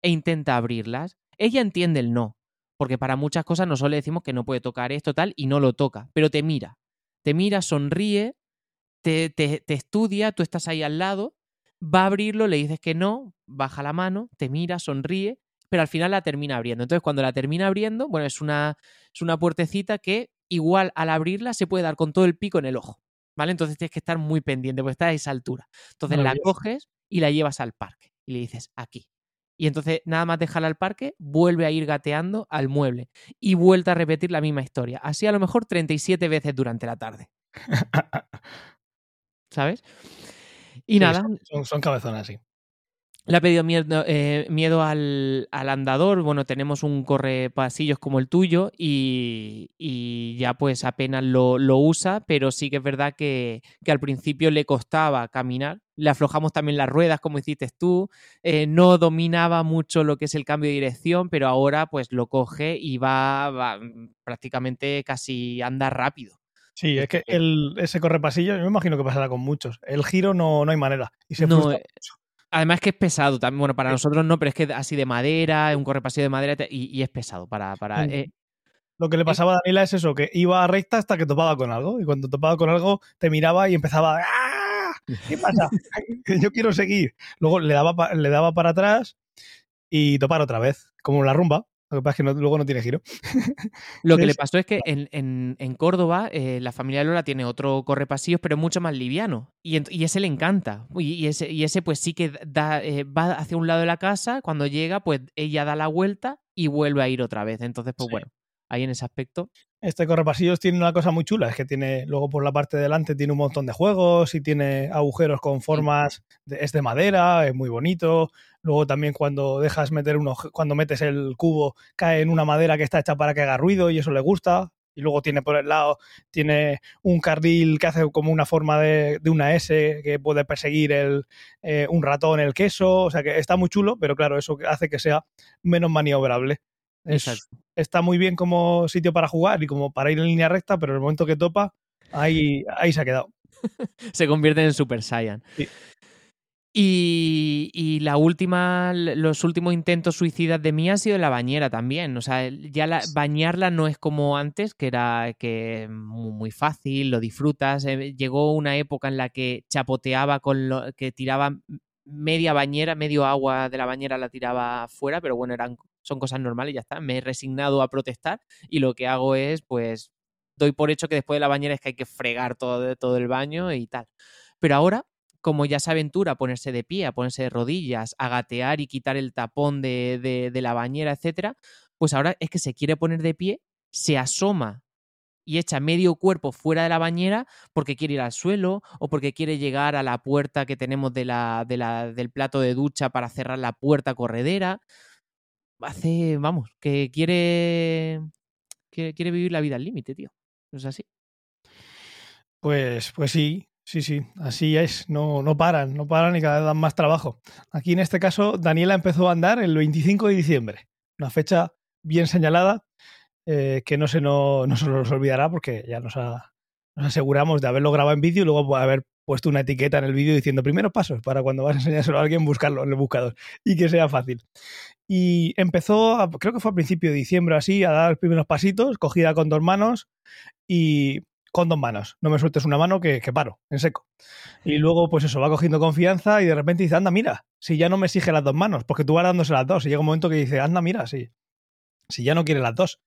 e intenta abrirlas. Ella entiende el no, porque para muchas cosas nosotros le decimos que no puede tocar esto tal y no lo toca, pero te mira, te mira, sonríe te, estudia, tú estás ahí al lado, va a abrirlo, le dices que no, baja la mano, te mira, sonríe, pero al final la termina abriendo. Entonces, cuando la termina abriendo, bueno, es una, es una puertecita que igual al abrirla se puede dar con todo el pico en el ojo, ¿vale? Entonces tienes que estar muy pendiente, porque está a esa altura. Entonces la coges y la llevas al parque y le dices, aquí. Y entonces, nada más dejarla al parque, vuelve a ir gateando al mueble y vuelve a repetir la misma historia. Así a lo mejor 37 veces durante la tarde. ¿sabes? Y nada. Son, cabezonas, sí. Le ha pedido miedo, eh, miedo al, andador. Bueno, tenemos un corre pasillos como el tuyo y, ya pues apenas lo, usa, pero sí que es verdad que, al principio le costaba caminar. Le aflojamos también las ruedas, como hiciste tú. Eh, no dominaba mucho lo que es el cambio de dirección, pero ahora pues lo coge y va, va prácticamente casi anda rápido. Sí, es que el, ese correpasillo, yo me imagino que pasará con muchos. El giro no, no hay manera. Y se no, eh, Además que es pesado también. Bueno, para nosotros no, pero es que así de madera, un correpasillo de madera y, es pesado para. para eh, Lo que le pasaba a Daniela es eso, que iba recta hasta que topaba con algo. Y cuando topaba con algo, te miraba y empezaba. ¡Ah! ¿Qué pasa? yo quiero seguir. Luego le daba, le daba para atrás y topar otra vez, como la rumba. Lo que pasa es que luego no tiene giro. Lo que le pasó es que en, Córdoba eh, la familia de Lola tiene otro correpasillos, pero mucho más liviano. Y, y ese le encanta. Y, ese, y ese pues sí que da, eh, va hacia un lado de la casa. Cuando llega, pues ella da la vuelta y vuelve a ir otra vez. Entonces, pues bueno, ahí en ese aspecto. Este correpasillos tiene una cosa muy chula, es que tiene, luego por la parte de delante tiene un montón de juegos y tiene agujeros con formas, es de madera, es muy bonito. Luego también cuando dejas meter uno, cuando metes el cubo, cae en una madera que está hecha para que haga ruido y eso le gusta. y luego tiene por el lado, tiene un carril que hace como una forma de, una S que puede perseguir el, eh, un ratón el queso, o sea que está muy chulo, pero claro, eso hace que sea menos maniobrable. está muy bien como sitio para jugar y como para ir en línea recta, pero en el momento que topa, ahí, ahí se ha quedado. se convierte en Super Saiyan. Y, la última, los últimos intentos suicidas de mí han sido en la bañera también. O sea, ya la, bañarla no es como antes, que era que muy, fácil, lo disfrutas. Eh, llegó una época en la que chapoteaba con lo que tiraba media bañera, medio agua de la bañera la tiraba fuera, pero bueno, eran, son cosas normales, ya está. Me he resignado a protestar y lo que hago es, pues, doy por hecho que después de la bañera es que hay que fregar todo, todo el baño y tal. Pero ahora como ya se aventura a ponerse de pie, a ponerse de rodillas, a gatear y quitar el tapón de, la bañera, etcétera, pues ahora es que se quiere poner de pie, se asoma y echa medio cuerpo fuera de la bañera porque quiere ir al suelo o porque quiere llegar a la puerta que tenemos de la, del plato de ducha para cerrar la puerta corredera. Hace, vamos, que quiere, quiere, quiere vivir la vida al límite, tío. ¿No es así? Pues, pues sí, Sí, sí, así es, no, no paran, no paran y cada vez dan más trabajo. Aquí en este caso, Daniela empezó a andar el 25 de diciembre, una fecha bien señalada eh, que no se, no, no se nos olvidará porque ya nos, nos aseguramos de haberlo grabado en vídeo y luego haber puesto una etiqueta en el vídeo diciendo primeros pasos para cuando vas a enseñárselo a alguien buscarlo en el buscador y que sea fácil. Y empezó, creo que fue a principio de diciembre así, a dar los primeros pasitos, cogida con dos manos y con dos manos. No me sueltes una mano que, paro, en seco. Y luego, pues eso, va cogiendo confianza y de repente dice, anda, mira, si ya no me exige las dos manos, porque tú vas dándose las dos. Y llega un momento que dice, anda, mira, si, si ya no quiere las dos.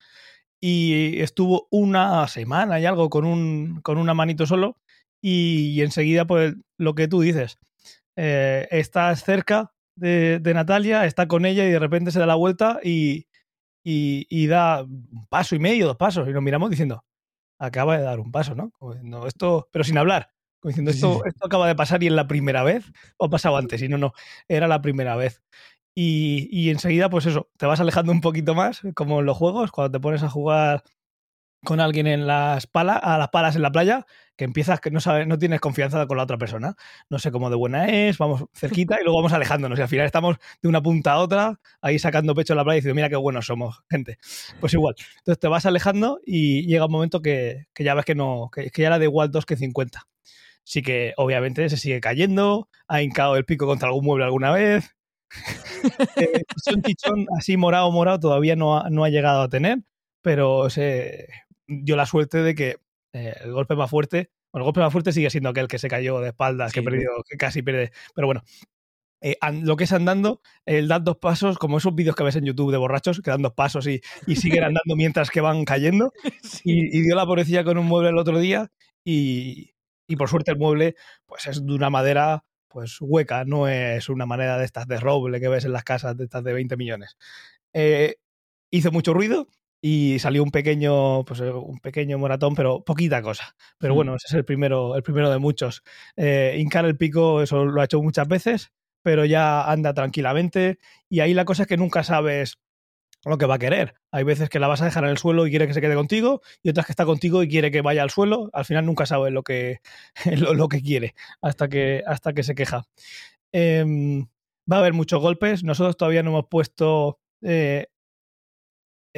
Y estuvo una semana y algo con, un, con una manito solo. Y, enseguida, pues lo que tú dices, eh, estás cerca de, Natalia, está con ella y de repente se da la vuelta y, y, y da un paso y medio, dos pasos. Y nos miramos diciendo, acaba de dar un paso, ¿no? esto, pero sin hablar. diciendo, esto, esto acaba de pasar y es la primera vez, o ha pasado antes, y no, no, era la primera vez. Y, y, enseguida, pues eso, te vas alejando un poquito más, como en los juegos, cuando te pones a jugar con alguien en las palas, a las palas en la playa, que empiezas que no sabes, no tienes confianza con la otra persona. No sé cómo de buena es, vamos cerquita y luego vamos alejándonos. Y al final estamos de una punta a otra, ahí sacando pecho en la playa y diciendo, mira qué buenos somos, gente. Pues igual. Entonces te vas alejando y llega un momento que, ya ves que no, que, ya era de igual 2 que 50. Sí que obviamente se sigue cayendo, ha hincado el pico contra algún mueble alguna vez. eh, un tichón así morado, morado todavía no no ha llegado a tener, pero se, dio la suerte de que eh, el golpe más fuerte, bueno, el golpe más fuerte sigue siendo aquel que se cayó de espaldas, que, perdió, que casi pierde, pero bueno, eh, lo que es andando, el dar dos pasos, como esos vídeos que ves en YouTube de borrachos, que dan dos pasos y, y siguen andando mientras que van cayendo. Y, dio la pobrecilla con un mueble el otro día y, y, por suerte el mueble pues es de una madera pues hueca, no es una madera de estas de roble que ves en las casas de estas de 20 millones. Eh, hizo mucho ruido, y salió un pequeño, pues eh, un pequeño moratón, pero poquita cosa. Pero bueno, ese es el primero, el primero de muchos. Eh, hincar el pico, eso lo ha hecho muchas veces, pero ya anda tranquilamente. Y ahí la cosa es que nunca sabes lo que va a querer. Hay veces que la vas a dejar en el suelo y quiere que se quede contigo, y otras que está contigo y quiere que vaya al suelo. Al final nunca sabes lo que, lo, que quiere hasta que, hasta que se queja. Em, va a haber muchos golpes. Nosotros todavía no hemos puesto eh,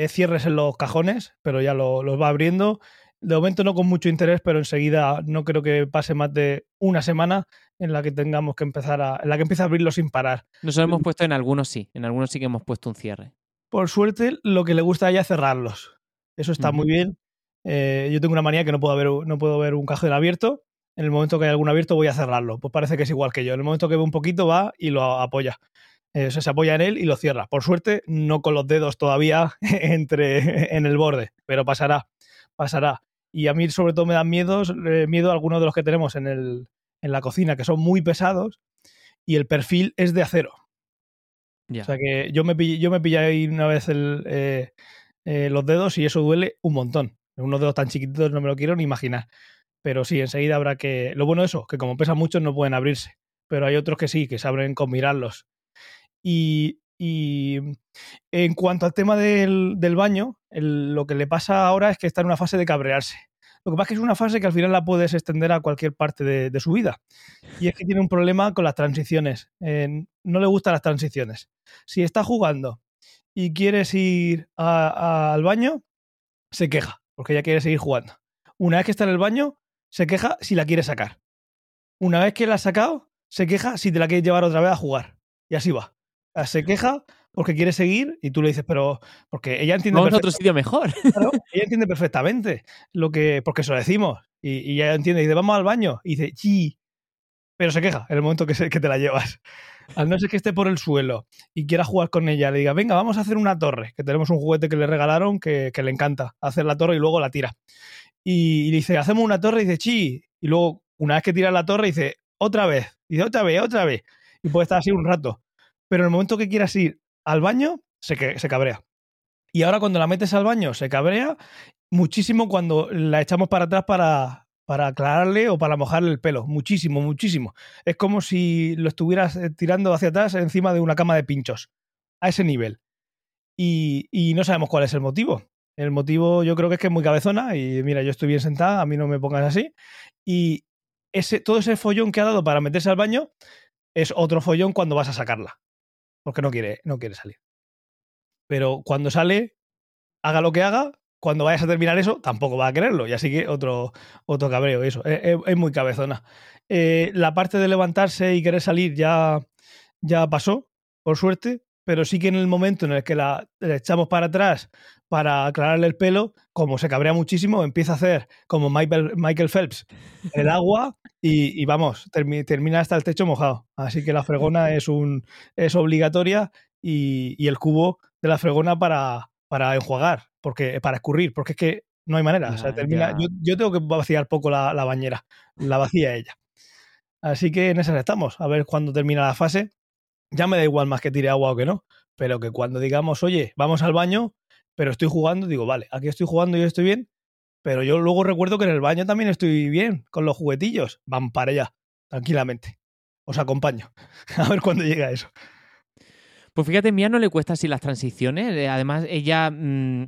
cierres en los cajones, pero ya los va abriendo. De momento no con mucho interés, pero enseguida no creo que pase más de una semana en la que tengamos que empezar a, en la que empiece a abrirlo sin parar. Nos hemos puesto en algunos sí, en algunos sí que hemos puesto un cierre. Por suerte, lo que le gusta ya es cerrarlos. Eso está muy bien. Eh, yo tengo una manía que no puedo, ver, no puedo ver un cajón abierto. En el momento que hay algún abierto voy a cerrarlo. Pues parece que es igual que yo. En el momento que ve un poquito va y lo apoya. Eh, se apoya en él y lo cierra. Por suerte, no con los dedos todavía entre, en el borde, pero pasará, pasará. Y a mí sobre todo me dan miedos, eh, miedo a algunos de los que tenemos en, el, en la cocina, que son muy pesados, y el perfil es de acero. O sea que yo me pillé, yo me pillé ahí una vez el, eh, los dedos y eso duele un montón. Unos dedos tan chiquititos no me lo quiero ni imaginar. Pero sí, enseguida habrá que... Lo bueno de eso, que como pesan mucho no pueden abrirse. Pero hay otros que sí, que se abren con mirarlos. Y, Y en cuanto al tema del, baño, lo que le pasa ahora es que está en una fase de cabrearse. Lo que pasa es que es una fase que al final la puedes extender a cualquier parte de, su vida. Y es que tiene un problema con las transiciones. no le gustan las transiciones. Si está jugando y quieres ir al baño, se queja, porque ella quiere seguir jugando. Una vez que está en el baño, se queja si la quiere sacar. Una vez que la has sacado, se queja si te la quieres llevar otra vez a jugar. Y así va. Se queja porque quiere seguir y tú le dices, pero porque ella entiende. Vamos a otro sitio mejor. ella entiende perfectamente lo que, porque eso lo decimos. Y, ella entiende, y dice, vamos al baño. Y dice, sí. Pero se queja en el momento que, que te la llevas. Al no ser que esté por el suelo y quiera jugar con ella, le diga, venga, vamos a hacer una torre, que tenemos un juguete que le regalaron que, le encanta, hacer la torre y luego la tira. Y, dice, hacemos una torre y dice, sí. Y luego, una vez que tira la torre, dice, otra vez. Y dice, otra vez, otra vez. Y puede estar así un rato. Pero en el momento que quieras ir al baño, se, se cabrea. Y ahora cuando la metes al baño, se cabrea muchísimo cuando la echamos para atrás para, para aclararle o para mojarle el pelo. Muchísimo, muchísimo. Es como si lo estuvieras eh, tirando hacia atrás encima de una cama de pinchos. A ese nivel. Y, y, no sabemos cuál es el motivo. El motivo yo creo que es que es muy cabezona y mira, yo estoy bien sentada, a mí no me pongas así. Y ese, todo ese follón que ha dado para meterse al baño es otro follón cuando vas a sacarla. Porque no quiere, no quiere salir. Pero cuando sale, haga lo que haga, cuando vayas a terminar eso, tampoco va a quererlo. Y así que otro, otro cabreo, eso. Es, muy cabezona. Eh, la parte de levantarse y querer salir ya, ya pasó, por suerte, pero sí que en el momento en el que la, echamos para atrás para aclararle el pelo, como se cabrea muchísimo, empieza a hacer como Michael, Michael Phelps el agua y, vamos, termina hasta el techo mojado. Así que la fregona es, un, es obligatoria y, el cubo de la fregona para, para enjuagar, porque, para escurrir, porque es que no hay manera. termina, yo, tengo que vaciar poco la, la bañera, la vacía ella. Así que en esas estamos, a ver cuándo termina la fase ya me da igual más que tire agua o que no, pero que cuando digamos, oye, vamos al baño, pero estoy jugando, digo, vale, aquí estoy jugando y estoy bien, pero yo luego recuerdo que en el baño también estoy bien, con los juguetillos, van para allá, tranquilamente. Os acompaño. A ver cuándo llega eso. Pues fíjate, Mía no le cuesta así las transiciones. Eh, además, ella mm,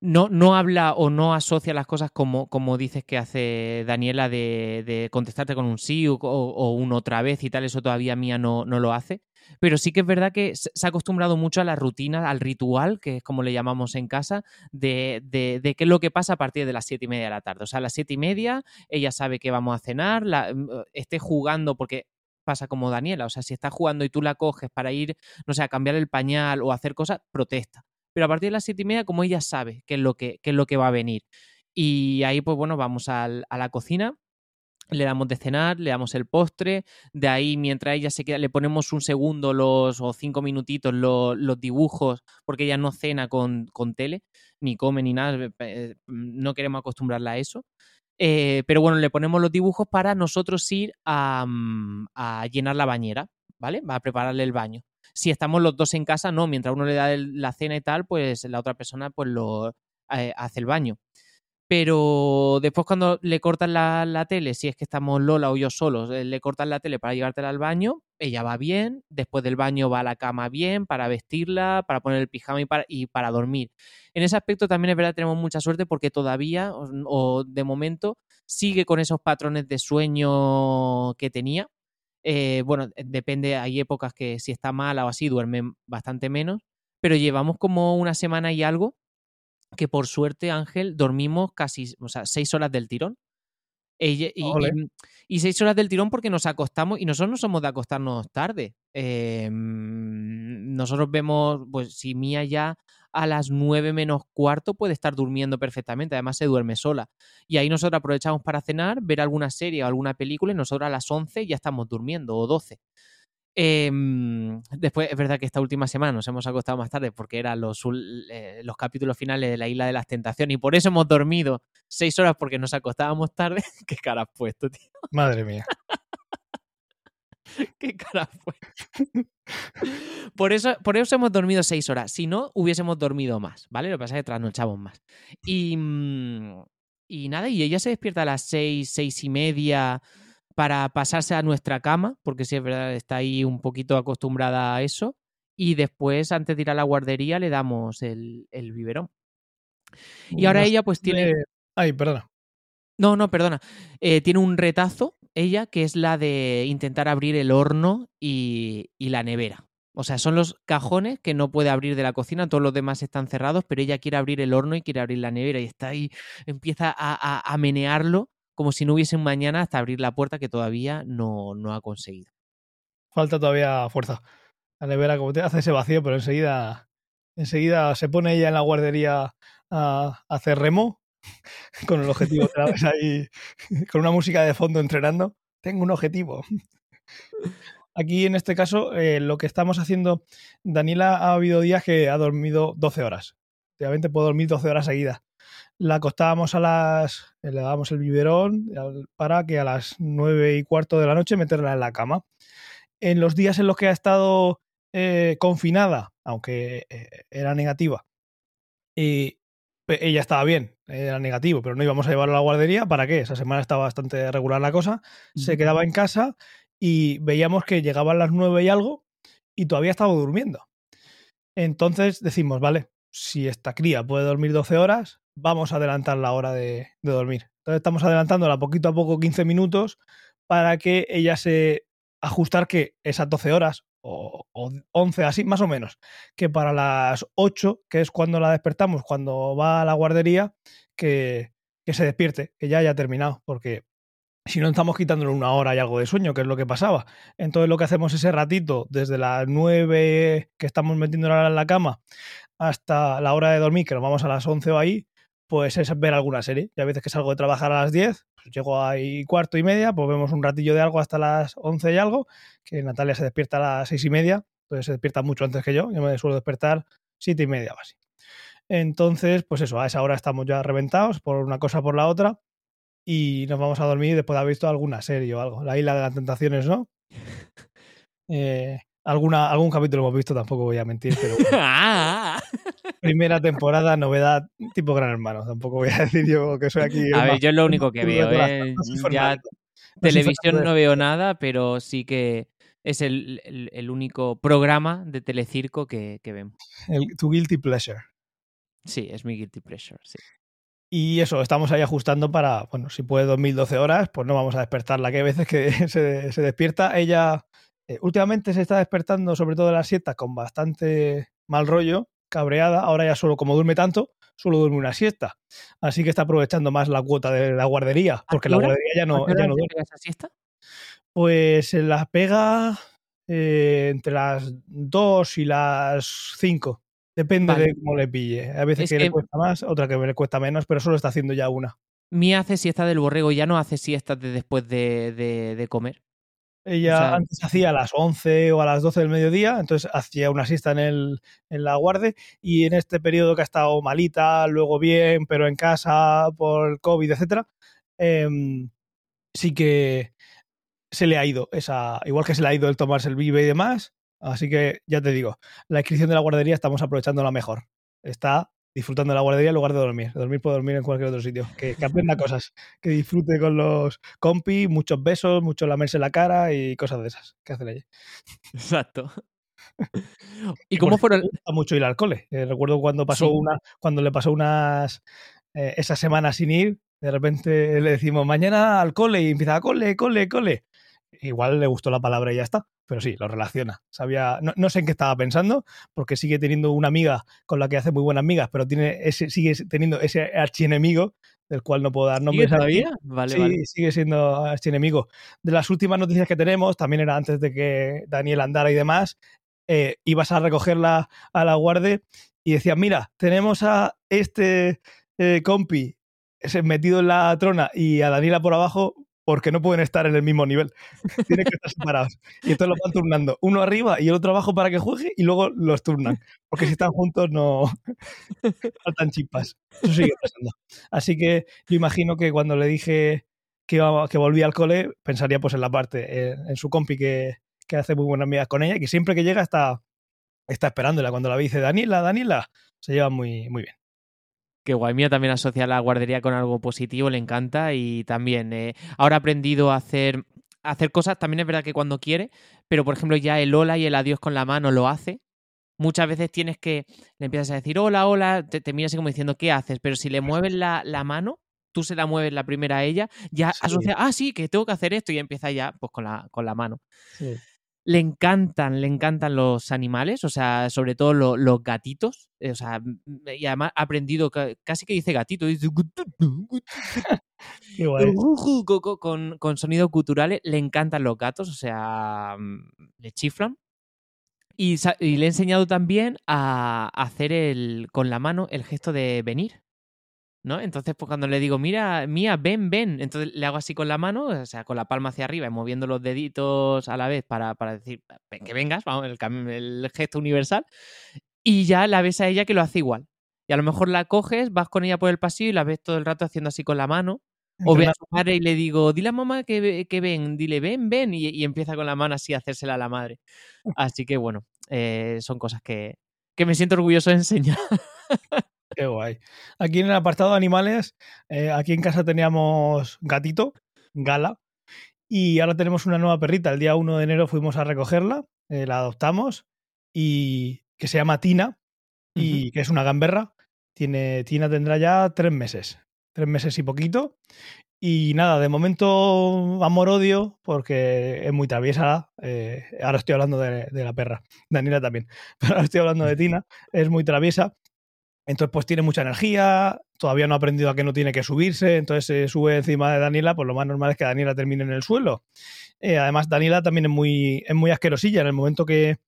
no, no habla o no asocia las cosas como, como dices que hace Daniela de, contestarte con un sí o, o, un otra vez y tal. Eso todavía Mía no, no lo hace. Pero sí que es verdad que se ha acostumbrado mucho a la rutina, al ritual, que es como le llamamos en casa, de, de, qué es lo que pasa a partir de las siete y media de la tarde. O sea, a las siete y media ella sabe que vamos a cenar, la, mm, esté jugando porque pasa como Daniela, o sea, si está jugando y tú la coges para ir, no sé, a cambiar el pañal o hacer cosas, protesta. Pero a partir de las siete y media, como ella sabe qué es lo que, qué es lo que va a venir. Y ahí, pues bueno, vamos a la cocina le damos de cenar, le damos el postre, de ahí mientras ella se queda, le ponemos un segundo los, o cinco minutitos los, dibujos, porque ella no cena con, tele, ni come ni nada, eh, no queremos acostumbrarla a eso. Eh, pero bueno, le ponemos los dibujos para nosotros ir a, mm, llenar la bañera, ¿vale? Va a prepararle el baño. Si estamos los dos en casa, no, mientras uno le da la cena y tal, pues la otra persona pues lo eh, hace el baño pero después cuando le cortan la, tele, si es que estamos Lola o yo solos, eh, le cortan la tele para llevártela al baño, ella va bien, después del baño va a la cama bien, para vestirla, para poner el pijama y para, para dormir. En ese aspecto también es verdad tenemos mucha suerte porque todavía, o, de momento, sigue con esos patrones de sueño que tenía. Eh, bueno, eh, depende, hay épocas que si está mala o así duerme bastante menos, pero llevamos como una semana y algo que por suerte, Ángel, dormimos casi o sea, seis horas del tirón. Y, seis horas del tirón porque nos acostamos y nosotros no somos de acostarnos tarde. Em, nosotros vemos, pues si Mía ya a las nueve menos cuarto puede estar durmiendo perfectamente, además se duerme sola. Y ahí nosotros aprovechamos para cenar, ver alguna serie o alguna película y nosotros a las 11 ya estamos durmiendo o 12. Em, después, es verdad que esta última semana nos hemos acostado más tarde porque eran los, eh, los capítulos finales de la Isla de las Tentaciones y por eso hemos dormido seis horas porque nos acostábamos tarde. ¿Qué cara has puesto, tío? Madre mía. ¿Qué cara fue? por, eso, por eso hemos dormido seis horas. Si no, hubiésemos dormido más, ¿vale? Lo que pasa es que trasnochamos más. Y, mm, y nada, y ella se despierta a las seis, seis y media para pasarse a nuestra cama, porque si es verdad, está ahí un poquito acostumbrada a eso. y después, antes de ir a la guardería, le damos el, el biberón. Y ahora ella pues tiene... Ay, perdona. No, no, perdona. Eh, tiene un retazo, ella, que es la de intentar abrir el horno y, la nevera. O sea, son los cajones que no puede abrir de la cocina, todos los demás están cerrados, pero ella quiere abrir el horno y quiere abrir la nevera y está ahí, empieza a, menearlo como si no hubiese un mañana hasta abrir la puerta que todavía no, no ha conseguido. Falta todavía fuerza. La nevera como te hace ese vacío, pero enseguida, enseguida se pone ella en la guardería a, hacer remo con el objetivo otra vez ahí, con una música de fondo entrenando. Tengo un objetivo. Aquí en este caso, eh, lo que estamos haciendo, Daniela ha habido días que ha dormido 12 horas. Obviamente puedo dormir 12 horas seguidas. La acostábamos a las. Le dábamos el biberón para que a las 9 y cuarto de la noche meterla en la cama. En los días en los que ha estado eh, confinada, aunque eh, era negativa, y ella estaba bien, era negativo, pero no íbamos a llevarla a la guardería. ¿Para qué? Esa semana estaba bastante regular la cosa. Se quedaba en casa y veíamos que llegaban las nueve y algo y todavía estaba durmiendo. Entonces decimos, vale, si esta cría puede dormir 12 horas, vamos a adelantar la hora de, dormir. Entonces estamos adelantándola poquito a poco 15 minutos para que ella se ajustar que esas 12 horas o, 11, así más o menos, que para las 8, que es cuando la despertamos, cuando va a la guardería, que, que se despierte, que ya haya terminado, porque si no estamos quitándole una hora y algo de sueño, que es lo que pasaba. Entonces lo que hacemos ese ratito, desde las 9 que estamos metiéndola en la cama hasta la hora de dormir, que nos vamos a las 11 o ahí, pues es ver alguna serie. Y a veces que salgo de trabajar a las 10, pues llego ahí cuarto y media, pues vemos un ratillo de algo hasta las 11 y algo, que Natalia se despierta a las 6 y media, entonces se despierta mucho antes que yo, yo me suelo despertar 7 y media o así. Entonces, pues eso, a esa hora estamos ya reventados por una cosa por la otra y nos vamos a dormir después de haber visto alguna serie o algo. La isla de las tentaciones, ¿no? Eh, alguna, algún capítulo hemos visto, tampoco voy a mentir, pero ah. primera temporada, novedad, tipo Gran Hermano. Tampoco voy a decir yo que soy aquí. A ver, yo es lo único que veo. ¿eh? Ya televisión no veo nada, pero sí que es el, el, único programa de telecirco que, que vemos. El, tu guilty pleasure. Sí, es mi guilty pleasure, sí. Y eso, estamos ahí ajustando para, bueno, si puede 2012 horas, pues no vamos a despertarla, que hay veces que se, se despierta. Ella eh, últimamente se está despertando, sobre todo en las siestas, con bastante mal rollo, cabreada. Ahora ya solo, como duerme tanto, solo duerme una siesta. Así que está aprovechando más la cuota de la guardería, porque la guardería ya no, ya no duerme. esa siesta? Pues se las pega eh, entre las 2 y las 5. Depende de cómo le pille. A veces que, le cuesta más, otra que le cuesta menos, pero solo está haciendo ya una. Mía hace siesta del borrego, ya no hace siestas de después de, de comer. Ella antes hacía a las 11 o a las 12 del mediodía, entonces hacía una siesta en, el, en la guardia y en este periodo que ha estado malita, luego bien, pero en casa por el COVID, etcétera, em, sí que se le ha ido esa, igual que se le ha ido el tomarse el vive y demás, así que ya te digo, la inscripción de la guardería estamos aprovechando la mejor. Está disfrutando de la guardería en lugar de dormir. Dormir puede dormir en cualquier otro sitio. Que, aprenda cosas. Que disfrute con los compis, muchos besos, mucho lamerse la cara y cosas de esas que hacen allí. Exacto. ¿Y, cómo fueron? Me gusta mucho ir al cole. Eh, recuerdo cuando pasó una, cuando le pasó unas eh, esas semanas sin ir, de repente le decimos mañana al cole y empieza a cole, cole, cole igual le gustó la palabra y ya está, pero sí, lo relaciona. Sabía, no, sé en qué estaba pensando, porque sigue teniendo una amiga con la que hace muy buenas amigas, pero tiene ese, sigue teniendo ese archienemigo del cual no puedo dar nombres. ¿Sigue todavía? Vale, sí, sigue siendo archienemigo. De las últimas noticias que tenemos, también era antes de que Daniel andara y demás, eh, ibas a recogerla a la guardia y decían, mira, tenemos a este eh, compi metido en la trona y a Daniela por abajo, porque no pueden estar en el mismo nivel. Tienen que estar separados. Y entonces los van turnando. Uno arriba y el otro abajo para que juegue y luego los turnan. Porque si están juntos no faltan chispas. Eso sigue pasando. Así que yo imagino que cuando le dije que, iba, que volvía al cole, pensaría pues en la parte, eh, en su compi que, que hace muy buenas amigas con ella, y que siempre que llega está, está esperándola. Cuando la dice Daniela, Daniela, se lleva muy, muy bien. Que guay, mía también asocia la guardería con algo positivo, le encanta y también eh, ahora ha aprendido a hacer, hacer cosas, también es verdad que cuando quiere, pero por ejemplo ya el hola y el adiós con la mano lo hace, muchas veces tienes que, le empiezas a decir hola, hola, te, miras así como diciendo, ¿qué haces? Pero si le mueves la, mano, tú se la mueves la primera a ella, ya asocia, ah, sí, que tengo que hacer esto y empieza ya pues con la, con la mano. Le encantan, le encantan los animales, o sea, sobre todo los gatitos, eh, o sea, y además ha aprendido, casi que dice gatito, dice con, con, sonidos culturales, le encantan los gatos, o sea, mm, le chiflan. Y, le he enseñado también a hacer el, con la mano el gesto de venir. ¿No? Entonces, pues cuando le digo, mira, mía, ven, ven, entonces le hago así con la mano, o sea, con la palma hacia arriba y moviendo los deditos a la vez para, decir, que vengas, vamos, el, el gesto universal. Y ya la ves a ella que lo hace igual. Y a lo mejor la coges, vas con ella por el pasillo y la ves todo el rato haciendo así con la mano. O ve a su madre y le digo, dile a mamá que, que ven, dile, ven, ven, y, y, empieza con la mano así a hacérsela a la madre. Así que bueno, eh, son cosas que, me siento orgulloso de enseñar. Qué guay. Aquí en el apartado de animales, eh, aquí en casa teníamos gatito, Gala, y ahora tenemos una nueva perrita. El día 1 de enero fuimos a recogerla, eh, la adoptamos, y que se llama Tina, y que es una gamberra. Tiene, Tina tendrá ya tres meses, tres meses y poquito. Y nada, de momento amor-odio, porque es muy traviesa. Eh, ahora estoy hablando de, la perra, Daniela también, pero ahora estoy hablando de Tina, es muy traviesa. Entonces, pues tiene mucha energía, todavía no ha aprendido a que no tiene que subirse, entonces se sube encima de Daniela, pues lo más normal es que Daniela termine en el suelo. Eh, además, Daniela también es muy, es muy asquerosilla en el momento que,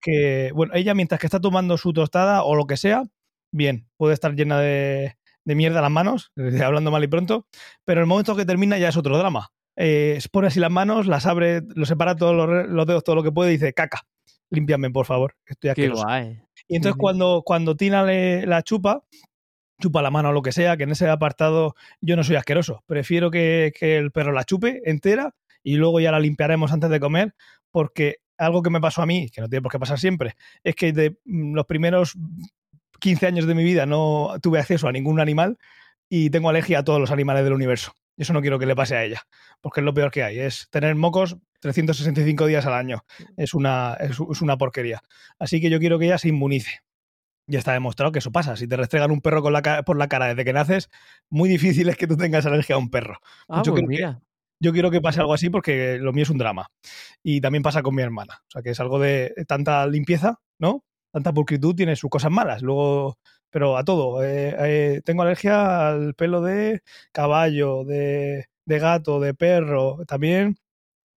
que, bueno, ella mientras que está tomando su tostada o lo que sea, bien, puede estar llena de, de mierda las manos, hablando mal y pronto, pero el momento que termina ya es otro drama. Eh, pone así las manos, las abre, lo separa todos los, dedos, todo lo que puede y dice, caca, límpiame, por favor, estoy aquí. Y entonces cuando, cuando Tina le, la chupa, chupa la mano o lo que sea, que en ese apartado yo no soy asqueroso. Prefiero que, que el perro la chupe entera y luego ya la limpiaremos antes de comer, porque algo que me pasó a mí, que no tiene por qué pasar siempre, es que de mm, los primeros 15 años de mi vida no tuve acceso a ningún animal y tengo alergia a todos los animales del universo. Eso no quiero que le pase a ella, porque es lo peor que hay. Es tener mocos 365 días al año. Es una, es, una porquería. Así que yo quiero que ella se inmunice. Ya está demostrado que eso pasa. Si te restregan un perro con la, por la cara desde que naces, muy difícil es que tú tengas alergia a un perro. Ah, yo, pues yo quiero que pase algo así porque lo mío es un drama. Y también pasa con mi hermana. O sea, que es algo de tanta limpieza, ¿no? tanta pulcritud tiene sus cosas malas. Luego, pero a todo. Eh, eh, tengo alergia al pelo de caballo, de, gato, de perro, también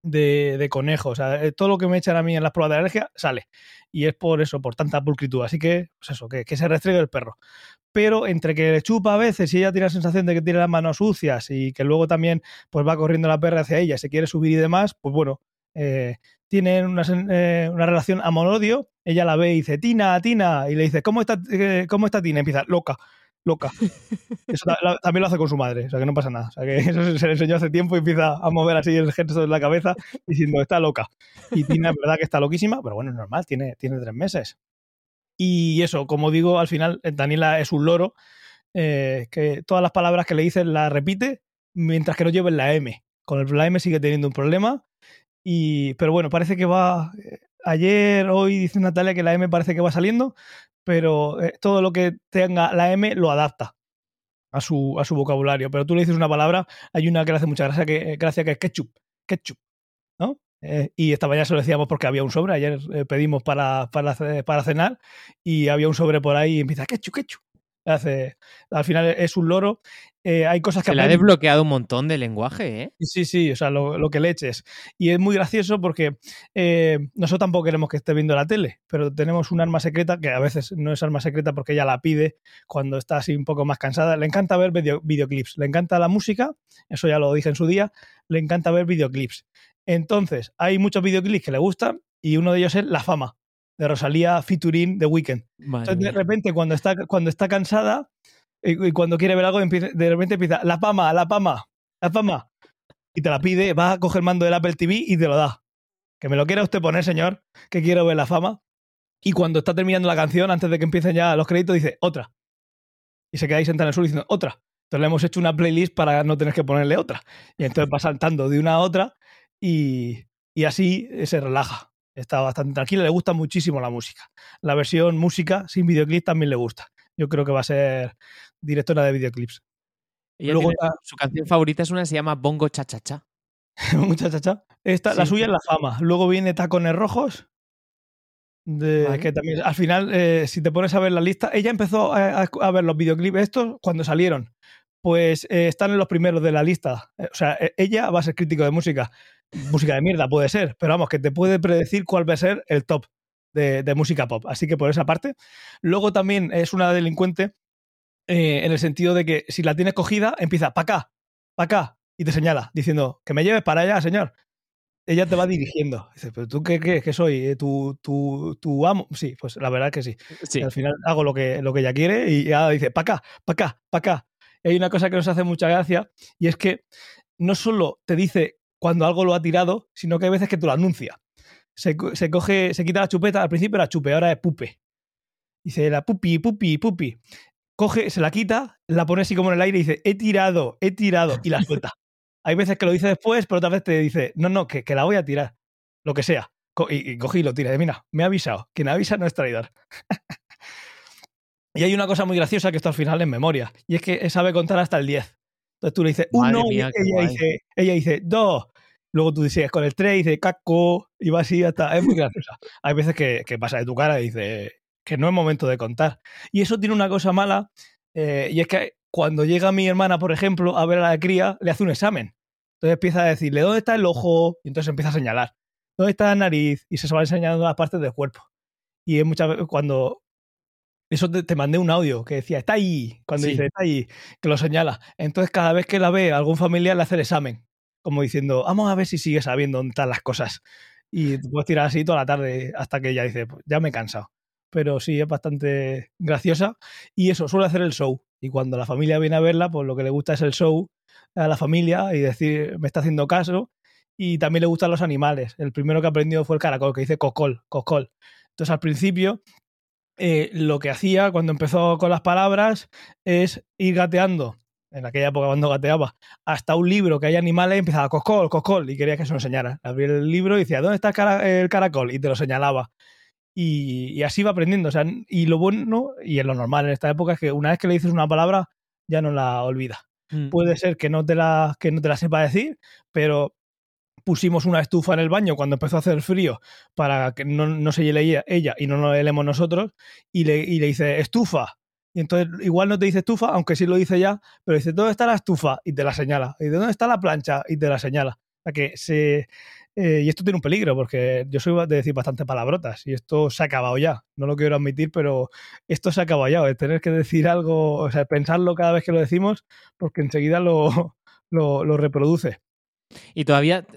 de, conejo. O sea, eh, todo lo que me echan a mí en las pruebas de alergia sale. Y es por eso, por tanta pulcritud. Así que, pues eso, que, se restregue el perro. Pero entre que le chupa a veces y ella tiene la sensación de que tiene las manos sucias y que luego también pues va corriendo la perra hacia ella, se quiere subir y demás, pues bueno, tienen una, eh, una relación amor-odio. Ella la ve y dice, Tina, Tina, y le dice, ¿cómo está, eh, cómo está Tina? Y empieza, loca, loca. Eso también lo hace con su madre, o sea que no pasa nada. O sea que eso se le enseñó hace tiempo y empieza a mover así el gesto de la cabeza diciendo, está loca. Y Tina es verdad que está loquísima, pero bueno, es normal, tiene, tiene tres meses. Y eso, como digo, al final eh, Daniela es un loro, que todas las palabras que le dicen las repite, mientras que no lleven la M. Con el, la M sigue teniendo un problema pero bueno, parece que va. Eh, ayer, hoy dice Natalia que la M parece que va saliendo, pero eh, todo lo que tenga la M lo adapta a su, a su vocabulario. Pero tú le dices una palabra, hay una que le hace mucha gracia que, eh, gracia que es ketchup. Ketchup. ¿No? y esta mañana se lo decíamos porque había un sobre. Ayer pedimos para, para, para, cenar y había un sobre por ahí y empieza ketchup, ketchup. Hace, al final es un loro eh, hay cosas que... Se le ha desbloqueado un montón de lenguaje, ¿eh? Sí, sí, o sea, lo, que le eches. Y es muy gracioso porque eh, nosotros tampoco queremos que esté viendo la tele, pero tenemos un arma secreta que a veces no es arma secreta porque ella la pide cuando está así un poco más cansada. Le encanta ver videoclips, le encanta la música, eso ya lo dije en su día, le encanta ver videoclips. Entonces, hay muchos videoclips que le gustan y uno de ellos es La Fama, de Rosalía featuring The Weeknd. Entonces, de repente, cuando está, cuando está cansada, y, cuando quiere ver algo, de repente empieza, la pama, la pama, la pama. Y te la pide, va a coger el mando del Apple TV y te lo da. Que me lo quiera usted poner, señor, que quiero ver la fama. Y cuando está terminando la canción, antes de que empiecen ya los créditos, dice, otra. Y se queda ahí sentado en el suelo diciendo, otra. Entonces le hemos hecho una playlist para no tener que ponerle otra. Y entonces va saltando de una a otra y, y así se relaja. Está bastante tranquila, le gusta muchísimo la música. La versión música sin videoclip también le gusta. Yo creo que va a ser directora de videoclips. Luego, su canción favorita es una que se llama Bongo Cha Cha Cha. Bongo Cha Cha Cha. Esta, La suya es La Fama. Luego viene Tacones Rojos. De, que también, al final, eh, si te pones a ver la lista, ella empezó a, ver los videoclips estos cuando salieron. Pues eh, están en los primeros de la lista. Eh, o sea, ella va a ser crítico de música. Música de mierda puede ser, pero vamos, que te puede predecir cuál va a ser el top de, de música pop. Así que por esa parte. Luego también es una delincuente eh, en el sentido de que si la tienes cogida, empieza para acá, para acá, y te señala, diciendo que me lleves para allá, señor. Ella te va dirigiendo. Dice, pero tú qué, qué, soy, eh, ¿Tu, tu, amo. Sí, pues la verdad que sí. sí. Al final hago lo que, lo que ella quiere y ya dice, para acá, para acá, para acá. Y hay una cosa que nos hace mucha gracia y es que no solo te dice cuando algo lo ha tirado, sino que hay veces que te lo anuncia. Se, se coge, se quita la chupeta, al principio era chupe, ahora es pupe. Dice, la pupi, pupi, pupi coge, se la quita, la pone así como en el aire y dice, he tirado, he tirado, y la suelta. Hay veces que lo dice después, pero otra vez te dice, no, no, que, que la voy a tirar, lo que sea. y, y coge y lo tira. Y mira, me ha avisado. Quien avisa no es traidor. y hay una cosa muy graciosa que esto al final es memoria, y es que sabe contar hasta el 10. Entonces tú le dices, uno, y ella dice, ella dice, dos. Luego tú dices con el 3 dice caco, y va así hasta. Es muy graciosa. Hay veces que, que pasa de tu cara y dice, que no es momento de contar. Y eso tiene una cosa mala, eh, y es que cuando llega mi hermana, por ejemplo, a ver a la cría, le hace un examen. Entonces empieza a decirle, ¿dónde está el ojo? Y entonces empieza a señalar. ¿Dónde está la nariz? Y se va enseñando las partes del cuerpo. Y es muchas veces cuando... Eso te, mandé un audio que decía, está ahí, cuando dice, está ahí, que lo señala. Entonces cada vez que la ve algún familiar le hace el examen, como diciendo, vamos a ver si sigue sabiendo dónde están las cosas. Y puedes tirar así toda la tarde hasta que ella dice, pues ya me he cansado pero sí es bastante graciosa. Y eso, suele hacer el show. Y cuando la familia viene a verla, pues lo que le gusta es el show a la familia y decir, me está haciendo caso. Y también le gustan los animales. El primero que aprendió fue el caracol, que dice cocol, cocol. Entonces al principio eh, lo que hacía cuando empezó con las palabras es ir gateando, en aquella época cuando gateaba, hasta un libro que hay animales y empezaba cocol, cocol, y quería que se lo enseñara. Abría el libro y decía, ¿dónde está el caracol? Y te lo señalaba y, así va aprendiendo. O sea, y lo bueno y es lo normal en esta época es que una vez que le dices una palabra ya no la olvida. Mm. Puede ser que no, te la, que no te la sepa decir, pero pusimos una estufa en el baño cuando empezó a hacer frío para que no, no se leía ella y no nos leemos nosotros y le, y le dice estufa. Y entonces igual no te dice estufa, aunque sí lo dice ya, pero dice, ¿dónde está la estufa? Y te la señala. Y de dónde está la plancha? Y te la señala. O sea que se, eh, y esto tiene un peligro, porque yo soy de decir bastante palabrotas y esto se ha acabado ya. No lo quiero admitir, pero esto se ha acabado ya. De tener que decir algo, o sea, pensarlo cada vez que lo decimos, porque enseguida lo, lo, reproduce. Y todavía,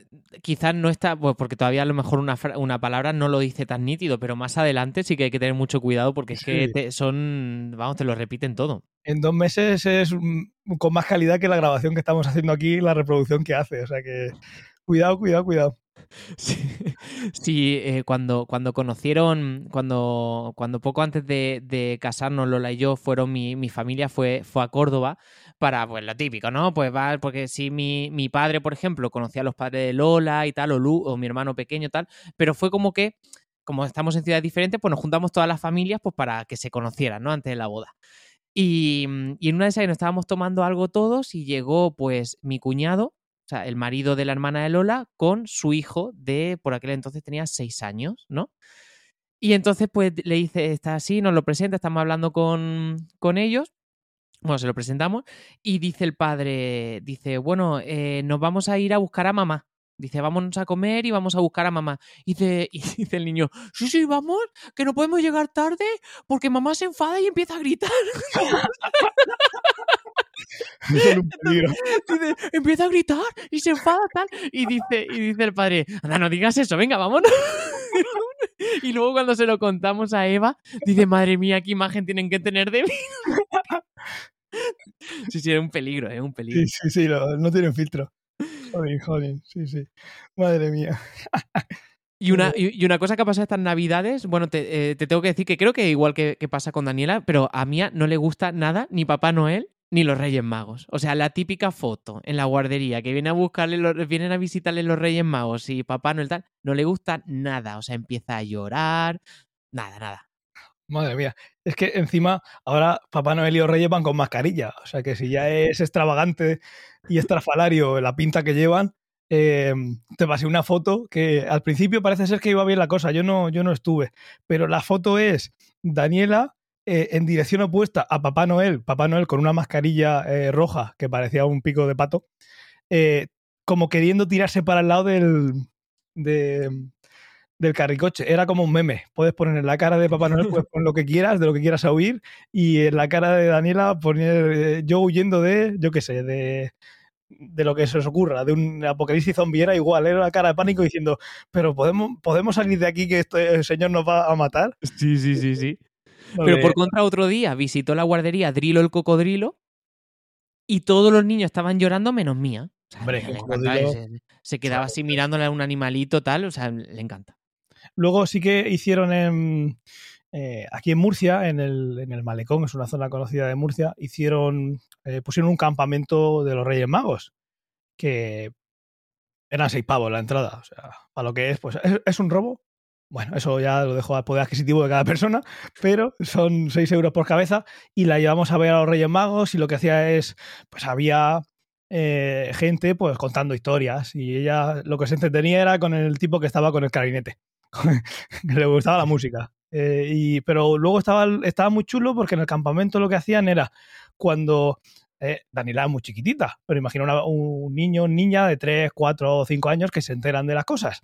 quizás no está, pues porque todavía a lo mejor una, una, palabra no lo dice tan nítido, pero más adelante sí que hay que tener mucho cuidado porque es que son, vamos, te lo repiten todo. En dos meses es con más calidad que la grabación que estamos haciendo aquí, la reproducción que hace. O sea que cuidado, cuidado, cuidado. Sí, eh, cuando, cuando conocieron, cuando, cuando poco antes de, casarnos Lola y yo fueron, mi, mi, familia fue, fue a Córdoba para, pues lo típico, ¿no? Pues va, porque si mi, mi padre, por ejemplo, conocía a los padres de Lola y tal, o, Lu, o mi hermano pequeño tal, pero fue como que, como estamos en ciudades diferentes, pues nos juntamos todas las familias pues para que se conocieran, ¿no? Antes de la boda. Y, y en una de esas nos estábamos tomando algo todos y llegó pues mi cuñado sea, el marido de la hermana de Lola con su hijo de, por aquel entonces tenía seis años, ¿no? Y entonces, pues le dice, está así, nos lo presenta, estamos hablando con, con ellos. Bueno, se lo presentamos. Y dice el padre, dice, bueno, eh, nos vamos a ir a buscar a mamá. Dice, vámonos a comer y vamos a buscar a mamá. Y dice, y dice el niño, sí, sí, vamos, que no podemos llegar tarde porque mamá se enfada y empieza a gritar. empieza a gritar y se enfada tal. Y dice, y dice el padre, anda, no digas eso, venga, vámonos. y luego cuando se lo contamos a Eva, dice, madre mía, qué imagen tienen que tener de mí. sí, sí, es un peligro, es un peligro. Sí, sí, sí, no, tienen filtro. Joder, joder, sí, sí. Madre mía. Y una, y una cosa que ha pasado estas navidades, bueno, te, eh, te tengo que decir que creo que igual que, que, pasa con Daniela, pero a Mía no le gusta nada ni Papá Noel ni los Reyes Magos. O sea, la típica foto en la guardería que viene a buscarle, vienen a visitarle los Reyes Magos y Papá Noel tal, no le gusta nada. O sea, empieza a llorar, nada, nada. Madre mía. Es que encima ahora Papá Noel y los Reyes van con mascarilla. O sea que si ya es extravagante y estrafalario la pinta que llevan, eh, te pasé una foto que al principio parece ser que iba bien la cosa. Yo no, yo no estuve. Pero la foto es Daniela eh, en dirección opuesta a Papá Noel, Papá Noel con una mascarilla eh, roja que parecía un pico de pato, eh, como queriendo tirarse para el lado del, del carricoche. Era como un meme. Puedes poner en la cara de Papá Noel, puedes poner lo que quieras, de lo que quieras oír, y en la cara de Daniela poner yo huyendo de, yo qué sé, de de lo que se os ocurra, de un apocalipsis zombie era igual, era la cara de pánico diciendo, pero podemos, podemos salir de aquí que este señor nos va a matar. Sí, sí, sí, sí. Pero por contra, otro día visitó la guardería Drilo el cocodrilo y todos los niños estaban llorando menos mía. se, quedaba así mirándole a un animalito tal, o sea, le encanta. Luego sí que hicieron en, eh, aquí en Murcia, en el, en el, Malecón, es una zona conocida de Murcia, hicieron, eh, pusieron un campamento de los Reyes Magos, que eran seis pavos la entrada. O sea, para lo que es, pues es un robo, bueno, eso ya lo dejo al poder adquisitivo de cada persona, pero son 6 euros por cabeza y la llevamos a ver a los Reyes Magos y lo que hacía es, pues había eh, gente pues contando historias y ella lo que se entretenía era con el tipo que estaba con el clarinete, que le gustaba la música. Eh, y, pero luego estaba, estaba muy chulo porque en el campamento lo que hacían era cuando eh, Daniela es muy chiquitita, pero imagina un niño, niña de 3, 4 o 5 años que se enteran de las cosas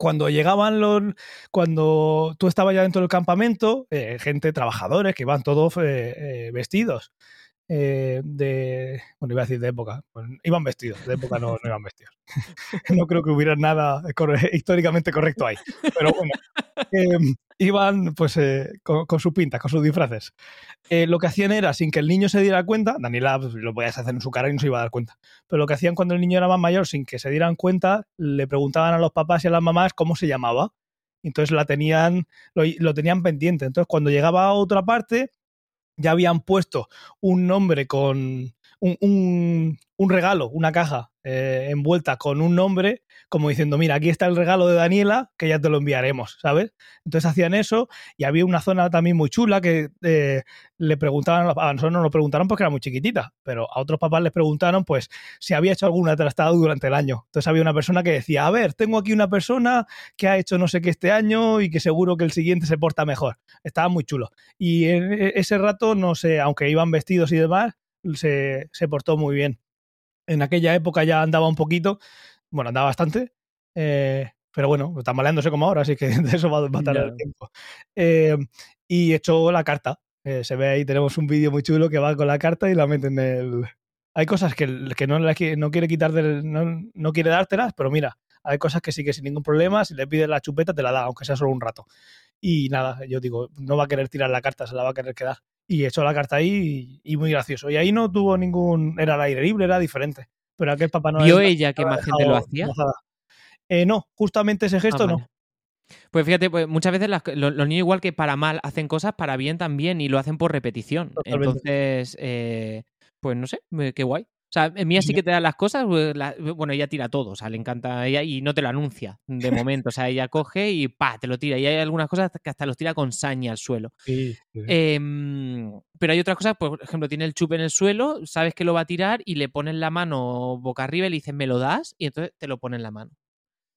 cuando llegaban los. Cuando tú estabas ya dentro del campamento, eh, gente, trabajadores que iban todos eh, eh, vestidos. De. Bueno, iba a decir de época. Pues, iban vestidos, de época no, no iban vestidos. no creo que hubiera nada históricamente correcto ahí. Pero bueno, em, iban pues con, con, su pinta, con sus disfraces. lo que hacían era, sin que el niño se diera cuenta, Daniela pues, lo podías hacer en su cara y no se iba a dar cuenta, pero lo que hacían cuando el niño era más mayor, sin que se dieran cuenta, le preguntaban a los papás y a las mamás cómo se llamaba. Entonces la tenían, lo, lo tenían pendiente. Entonces cuando llegaba a otra parte, ya habían puesto un nombre con un, un, un regalo, una caja eh, envuelta con un nombre, como diciendo, mira, aquí está el regalo de Daniela, que ya te lo enviaremos, ¿sabes? Entonces hacían eso y había una zona también muy chula que eh, le preguntaban, a nosotros no lo preguntaron porque era muy chiquitita, pero a otros papás les preguntaron, pues, si había hecho alguna trastada durante el año. Entonces había una persona que decía, a ver, tengo aquí una persona que ha hecho no sé qué este año y que seguro que el siguiente se porta mejor. Estaba muy chulo. Y en e, ese rato, no sé, aunque iban vestidos y demás, se, se portó muy bien en aquella época ya andaba un poquito, bueno, andaba bastante, eh, pero bueno, está maleándose como ahora, así que de eso va, a tardar el tiempo. Eh, y echó la carta. Eh, se ve ahí, tenemos un vídeo muy chulo que va con la carta y la mete en el... Hay cosas que, que no, no quiere quitar no, no, quiere dártelas, pero mira, hay cosas que sí que sin ningún problema, si le pides la chupeta te la da, aunque sea solo un rato. Y nada, yo digo, no va a querer tirar la carta, se la va a querer quedar y echó la carta ahí y, muy gracioso. Y ahí no tuvo ningún. Era al aire libre, era diferente. Pero aquel Papá Noel. ¿Vio ella que más gente lo hacía? Eh, no, justamente ese gesto ah, no. Pues fíjate, pues muchas veces los, niños, igual que para mal, hacen cosas para bien también y lo hacen por repetición. Entonces, eh, pues no sé, qué guay. O sea, en mía sí que te da las cosas, pues, bueno, ella tira todo, o sea, le encanta ella y no te lo anuncia de momento, o sea, ella coge y pa, te lo tira. Y hay algunas cosas que hasta los tira con saña al suelo. Em, pero hay otras cosas, por ejemplo, tiene el chupe en el suelo, sabes que lo va a tirar y le pones la mano boca arriba y le dices, me lo das, y entonces te lo pone en la mano.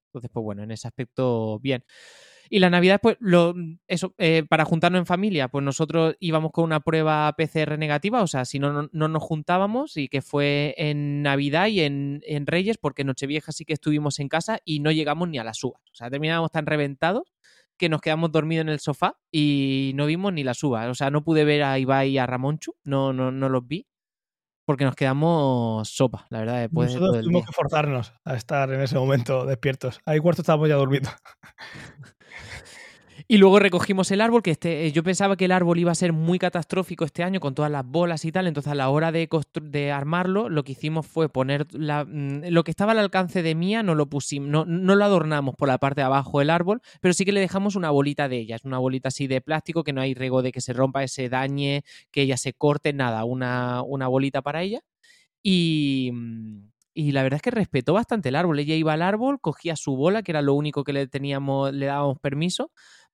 Entonces, pues bueno, en ese aspecto, bien. Y la Navidad, pues, lo, eso, eh, para juntarnos en familia, pues nosotros íbamos con una prueba PCR negativa, o sea, si no, no, nos juntábamos y que fue en Navidad y en, en, Reyes, porque Nochevieja sí que estuvimos en casa y no llegamos ni a las uvas. O sea, terminábamos tan reventados que nos quedamos dormidos en el sofá y no vimos ni las uvas. O sea, no pude ver a Ibai y a Ramonchu, no, no, no los vi porque nos quedamos sopa, la verdad. Después Nosotros tuvimos que forzarnos a estar en ese momento despiertos. Ahí cuarto estábamos ya durmiendo. Y luego recogimos el árbol, que este, yo pensaba que el árbol iba a ser muy catastrófico este año con todas las bolas y tal, entonces a la hora de, de armarlo lo que hicimos fue poner la, mm, lo que estaba al alcance de mía, no lo pusimos, no, no, lo adornamos por la parte de abajo del árbol, pero sí que le dejamos una bolita de ella, es una bolita así de plástico que no hay riesgo de que se rompa, se dañe, que ella se corte, nada, una, una bolita para ella. Y, mm, y la verdad es que respetó bastante el árbol. Ella iba al árbol, cogía su bola, que era lo único que le teníamos, le dábamos permiso,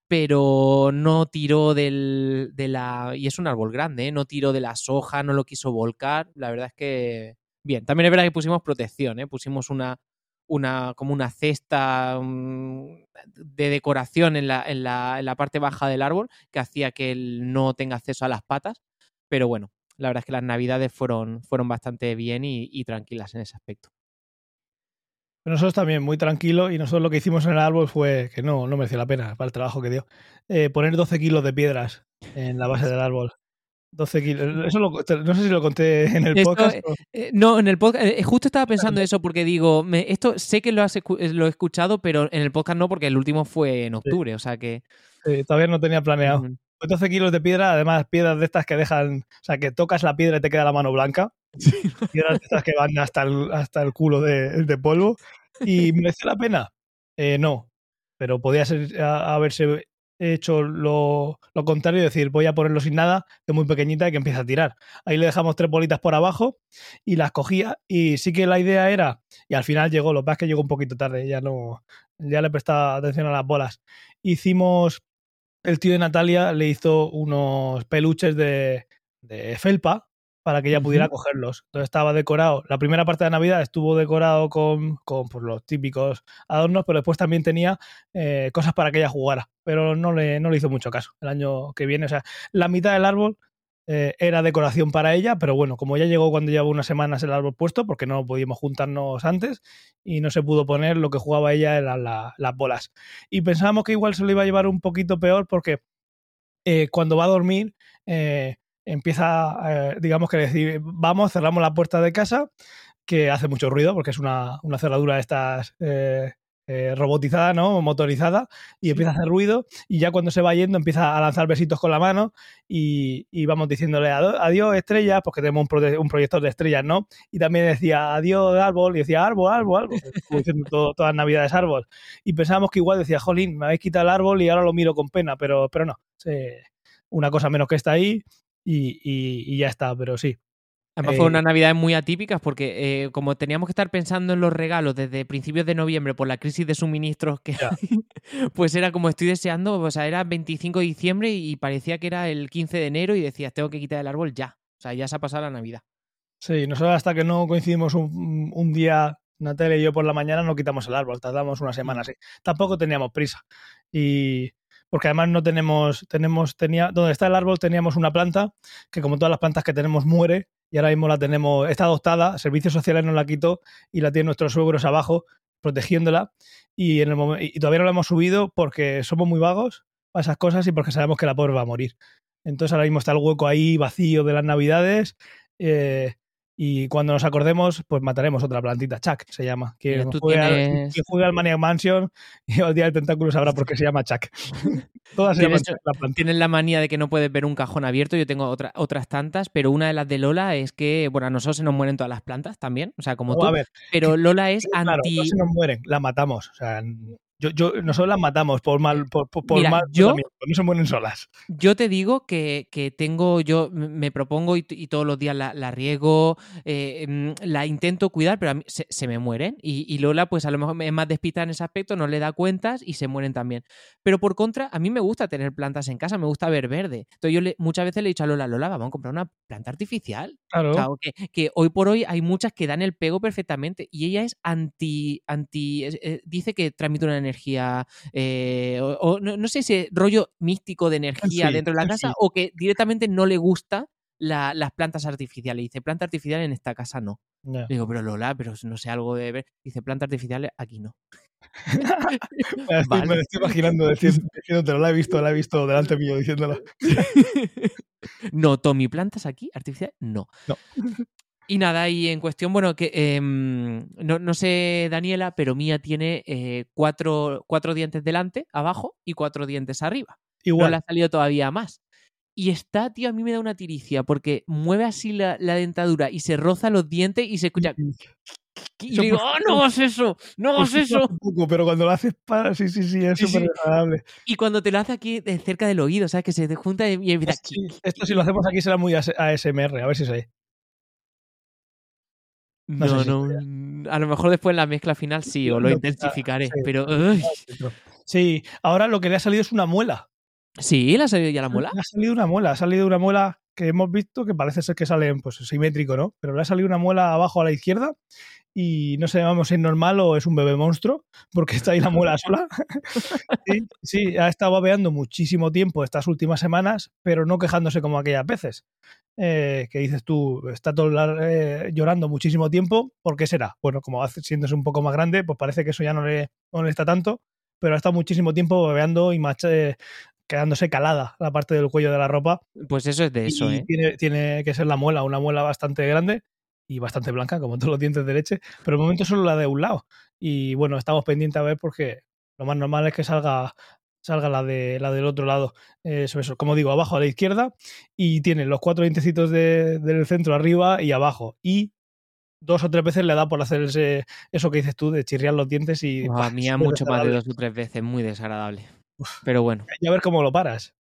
pero no tiró del, de la... Y es un árbol grande, ¿eh? no tiró de las hojas, no lo quiso volcar. La verdad es que... Bien, también es verdad que pusimos protección, ¿eh? pusimos una, una, como una cesta mm, de decoración en la, en, la, en la parte baja del árbol que hacía que él no tenga acceso a las patas. Pero bueno, la verdad es que las navidades fueron, fueron bastante bien y, tranquilas en ese aspecto. Nosotros también, muy tranquilo, y nosotros lo que hicimos en el árbol fue que no, no mereció la pena para el trabajo que dio. Eh, poner 12 kilos de piedras en la base del árbol. 12 kilos. Eso no sé si lo conté en el podcast. Eh, eh, no, en el podcast. justo estaba pensando eso porque digo, esto sé que lo, has, lo he escuchado, pero en el podcast no, porque el último fue en octubre, o sea que. todavía no tenía planeado. 12 kilos de piedra, además piedras de estas que dejan, o sea, que tocas la piedra y te queda la mano blanca. Piedras de estas que van hasta el, hasta el culo de, de polvo. ¿Y mereció la pena? Eh, no, pero podía ser, haberse hecho lo, lo, contrario, decir, voy a ponerlo sin nada, es muy pequeñita y que empieza a tirar. Ahí le dejamos tres bolitas por abajo y las cogía y sí que la idea era, y al final llegó, lo que pasa es que llegó un poquito tarde, ya no, ya le prestaba atención a las bolas. Hicimos el tío de Natalia le hizo unos peluches de, felpa para que ella pudiera cogerlos. Entonces estaba decorado. La primera parte de Navidad estuvo decorado con, con pues, los típicos adornos, pero después también tenía eh, cosas para que ella jugara. Pero no le, no le hizo mucho caso. El año que viene, o sea, la mitad del árbol eh, era decoración para ella, pero bueno, como ya llegó cuando llevaba unas semanas el árbol puesto, porque no podíamos juntarnos antes y no se pudo poner, lo que jugaba ella eran las bolas. Y pensábamos que igual se lo iba a llevar un poquito peor porque eh, cuando va a dormir eh, empieza, digamos que decir, vamos, cerramos la puerta de casa, que hace mucho ruido porque es una, una cerradura de estas eh, robotizada, ¿no? Motorizada, y empieza a hacer ruido, y ya cuando se va yendo empieza a lanzar besitos con la mano, y, vamos diciéndole adiós estrellas, porque tenemos un, proyector de estrellas, ¿no? Y también decía adiós árbol, y decía árbol, árbol, árbol, diciendo todas las navidades árbol. Y pensábamos que igual decía, jolín, me habéis quitado el árbol y ahora lo miro con pena, pero, pero no, una cosa menos que está ahí, y, y ya está, pero sí, Además, fue unas navidades muy atípicas porque, eh, como teníamos que estar pensando en los regalos desde principios de noviembre por la crisis de suministros que pues era como estoy deseando, o sea, era 25 de diciembre y parecía que era el 15 de enero y decías, tengo que quitar el árbol ya. O sea, ya se ha pasado la Navidad. Sí, nosotros hasta que no coincidimos un, un día, Natalia y yo por la mañana, no quitamos el árbol, tardamos una semana así. Tampoco teníamos prisa. Y porque además no tenemos, tenemos, tenía, donde está el árbol teníamos una planta que como todas las plantas que tenemos muere y ahora mismo la tenemos, está adoptada, Servicios Sociales nos la quitó y la tienen nuestros suegros abajo protegiéndola y, en el y todavía no la hemos subido porque somos muy vagos para esas cosas y porque sabemos que la pobre va a morir. Entonces ahora mismo está el hueco ahí vacío de las navidades eh, y cuando nos acordemos, pues mataremos otra plantita. Chuck se llama. Juegue, al, juegue, al, Maniac Mansion y el día del tentáculo sabrá por qué se llama Chuck. Todas se llaman la Tienes la manía de que no puedes ver un cajón abierto. Yo tengo otra, otras tantas, pero una de las de Lola es que, bueno, a nosotros se nos mueren todas las plantas también. O sea, como tú. pero Lola es anti. No se nos mueren, la matamos. O sea, yo, yo, nosotros las matamos por mal, por, por mal yo, no se mueren solas. Yo te digo que, que tengo, yo me propongo y, todos los días la, la riego, eh, mm, la intento cuidar, pero a mí se, se me mueren. Y, y, Lola, pues a lo mejor es más despista en ese aspecto, no le da cuentas y se mueren también. Pero por contra, a mí me gusta tener plantas en casa, me gusta ver verde. Entonces yo le, muchas veces le he dicho a Lola, Lola, vamos a comprar una planta artificial. Claro. que, que, hoy por hoy hay muchas que dan el pego perfectamente y ella es anti, anti, eh, dice que transmite una energía energía, eh, o, no, sé si rollo místico de energía dentro de la casa o que directamente no le gusta las plantas artificiales. Dice, planta artificial en esta casa no. Digo, pero Lola, pero no sé algo de ver. Dice, planta artificial aquí no. me, lo estoy imaginando diciéndote, la he visto, la he visto delante mío diciéndolo. no, Tommy, ¿plantas aquí? ¿Artificial? No. No. Y nada, y en cuestión, bueno, que em, no, sé, Daniela, pero Mía tiene eh, cuatro, cuatro, dientes delante, abajo, y cuatro dientes arriba. Igual. No le ha salido todavía más. Y está, tío, a mí me da una tiricia, porque mueve así la, dentadura y se roza los dientes y se escucha. Y digo, ¡oh, no hagas eso! ¡No hagas eso! pero cuando lo haces para, sí, sí, sí, es súper agradable. Y cuando te lo hace aquí cerca del oído, ¿sabes? Que se te junta y empieza. esto si lo hacemos aquí será muy ASMR, a ver si se. No, no, a lo mejor después en la mezcla final sí, o lo intensificaré, pero... Sí, ahora lo que le ha salido es una muela. Sí, le ha salido ya la muela. Le ha salido una muela, ha salido una muela que hemos visto que parece ser que sale pues simétrico, ¿no? Pero le ha salido una muela abajo a la izquierda y no sé si es normal o es un bebé monstruo, porque está ahí la muela sola. sí, sí, ha estado babeando muchísimo tiempo estas últimas semanas, pero no quejándose como aquellas veces. Eh, que dices tú, está todo eh, llorando muchísimo tiempo, ¿por qué será? Bueno, como siéndose un poco más grande, pues parece que eso ya no le, no está tanto, pero ha estado muchísimo tiempo babeando y eh, quedándose calada la parte del cuello de la ropa. Pues eso es de eso, ¿eh? Tiene, tiene, que ser la muela, una muela bastante grande y bastante blanca, como todos los dientes de leche, pero el momento solo la de un lado. Y bueno, estamos pendientes a ver porque lo más normal es que salga salga la, de, la del otro lado. Eso, eso, como digo, abajo a la izquierda y tiene los cuatro dientecitos del centro arriba y abajo. Y dos o tres veces le da por hacer ese, eso que dices tú, de chirriar los dientes y... a mí mucho más de dos o tres veces, muy desagradable. Pero bueno. Y a ver cómo lo paras.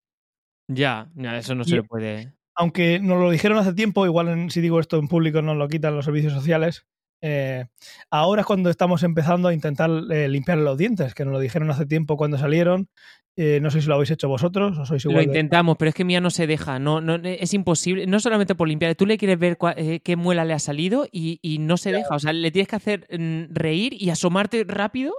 Ya, eso no se le puede aunque nos lo dijeron hace tiempo, igual si digo esto en público nos lo quitan los servicios sociales, eh, ahora es cuando estamos empezando a intentar eh, limpiar los dientes, que nos lo dijeron hace tiempo cuando salieron eh, no sé si lo habéis hecho vosotros o sois igual. Lo intentamos, pero es que Mía no se deja. No, no, es imposible. No solamente por limpiar. Tú le quieres ver eh, qué muela le ha salido y, no se deja. O sea, le tienes que hacer mm, reír y asomarte rápido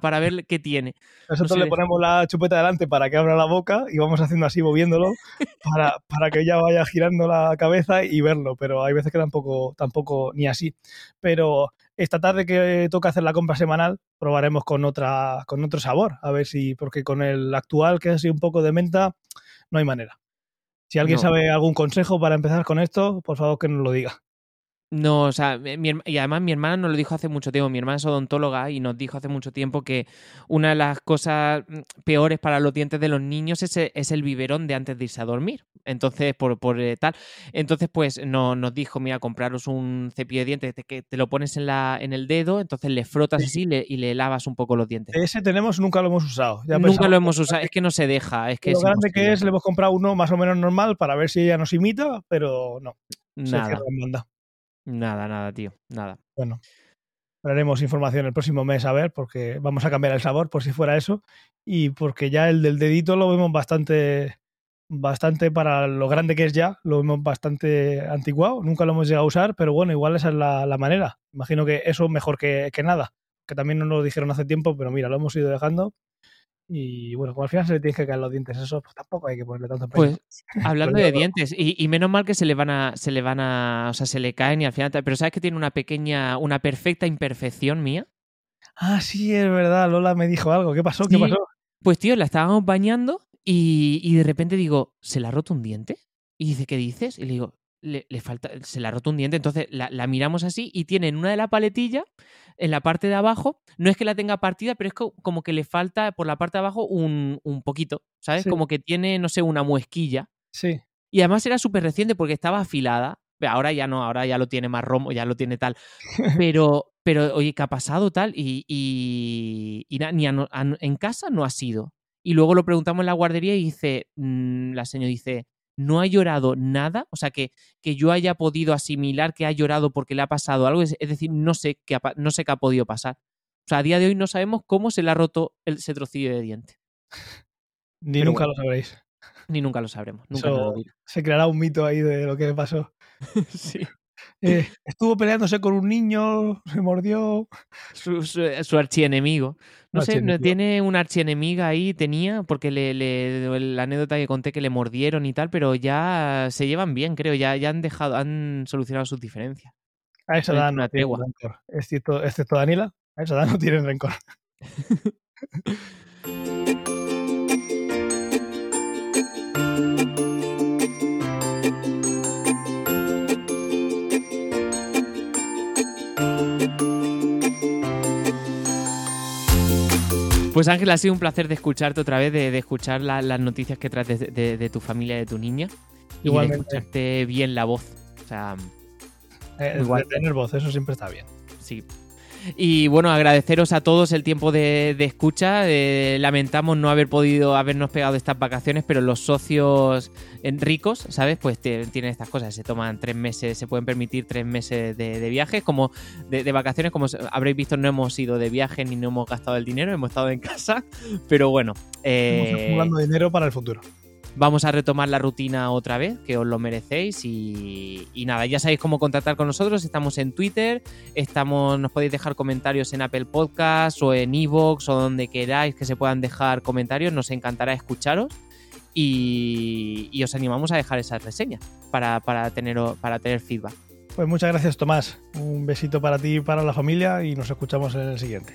para ver qué tiene. Nosotros le ponemos la chupeta delante para que abra la boca y vamos haciendo así, moviéndolo, para, para que ella vaya girando la cabeza y verlo. Pero hay veces que tampoco, tampoco ni así. Pero esta tarde que toca hacer la compra semanal, probaremos con otra, con otro sabor. A ver si, porque con el actual, que es así un poco de menta, no hay manera. Si alguien sabe algún consejo para empezar con esto, por favor que nos lo diga. No, o sea, y además mi hermana nos lo dijo hace mucho tiempo, mi hermana es odontóloga y nos dijo hace mucho tiempo que una de las cosas mm, peores para los dientes de los niños es, e, el biberón de antes de irse a dormir. Entonces, por, por eh, tal. Entonces, pues no, nos dijo, mira, compraros un cepillo de dientes que te lo pones en, la, en el dedo, entonces le frotas así y le lavas un poco los dientes. Ese tenemos, nunca lo hemos usado. nunca lo hemos usado, es que no se deja. Es que lo grande que es, le hemos comprado uno más o menos normal para ver si ella nos imita, pero no. Nada. Nada, nada, tío, nada. Bueno, haremos información el próximo mes a ver, porque vamos a cambiar el sabor por si fuera eso. Y porque ya el del dedito lo vemos bastante, bastante para lo grande que es ya, lo vemos bastante antiguado. Nunca lo hemos llegado a usar, pero bueno, igual esa es la, manera. Imagino que eso mejor que, que nada. Que también no nos lo dijeron hace tiempo, pero mira, lo hemos ido dejando y bueno, como al final se le tiene que caer los dientes, eso pues tampoco hay que ponerle tanto Pues hablando de dientes, y, menos mal que se le van a, se le van a, o sea, se le caen y al final, pero sabes que tiene una pequeña, una perfecta imperfección mía. Ah, sí, es verdad, Lola me dijo algo, ¿qué pasó? ¿Qué pasó? Pues tío, la estábamos bañando y, y de repente digo, ¿se le ha roto un diente? Y dice, ¿qué dices? Y le digo, le, falta, se le ha roto un diente, entonces la, miramos así y tiene en una de la paletilla, en la parte de abajo, no es que la tenga partida, pero es como que le falta por la parte de abajo un, poquito, ¿sabes? Como que tiene, no sé, una muesquilla. Sí. Y además era súper reciente porque estaba afilada. Ahora ya no, ahora ya lo tiene más romo, ya lo tiene tal. Pero, pero oye, ¿qué ha pasado tal? Y, y, ni en casa no ha sido. Y luego lo preguntamos en la guardería y dice, mm, la señora dice, no ha llorado nada, o sea, que, que yo haya podido asimilar que ha llorado porque le ha pasado algo, es, decir, no sé, qué ha, no sé qué ha podido pasar. O sea, a día de hoy no sabemos cómo se le ha roto ese trocillo de diente. Ni nunca lo sabréis. Ni nunca lo sabremos. se creará un mito ahí de lo que le pasó. sí. Eh, estuvo peleándose con un niño, se mordió. Su, su, archienemigo. No sé, tiene una archienemiga ahí, tenía, porque le, la anécdota que conté que le mordieron y tal, pero ya se llevan bien, creo, ya, ya han dejado, han solucionado sus diferencias. A esa edad no rencor. Excepto, excepto Daniela, a esa edad no tienen rencor. Pues Ángel, ha sido un placer de escucharte otra vez, de, escuchar las noticias que traes de, tu familia, de tu niña. Igualmente. Y de escucharte bien la voz. O sea, eh, tener voz, eso siempre está bien. Sí, y bueno, agradeceros a todos el tiempo de, escucha. Eh, lamentamos no haber podido habernos pegado estas vacaciones, pero los socios ricos, ¿sabes? Pues tienen estas cosas. Se toman tres meses, se pueden permitir tres meses de, viajes, como de, vacaciones. Como habréis visto, no hemos ido de viaje ni no hemos gastado el dinero, hemos estado en casa. Pero bueno. Eh, Estamos acumulando dinero para el futuro. Vamos a retomar la rutina otra vez, que os lo merecéis. Y, nada, ya sabéis cómo contactar con nosotros. Estamos en Twitter, estamos, nos podéis dejar comentarios en Apple Podcasts o en Evox o donde queráis que se puedan dejar comentarios. Nos encantará escucharos. Y, os animamos a dejar esas reseñas para, para, tener, para tener feedback. Pues muchas gracias, Tomás. Un besito para ti y para la familia y nos escuchamos en el siguiente.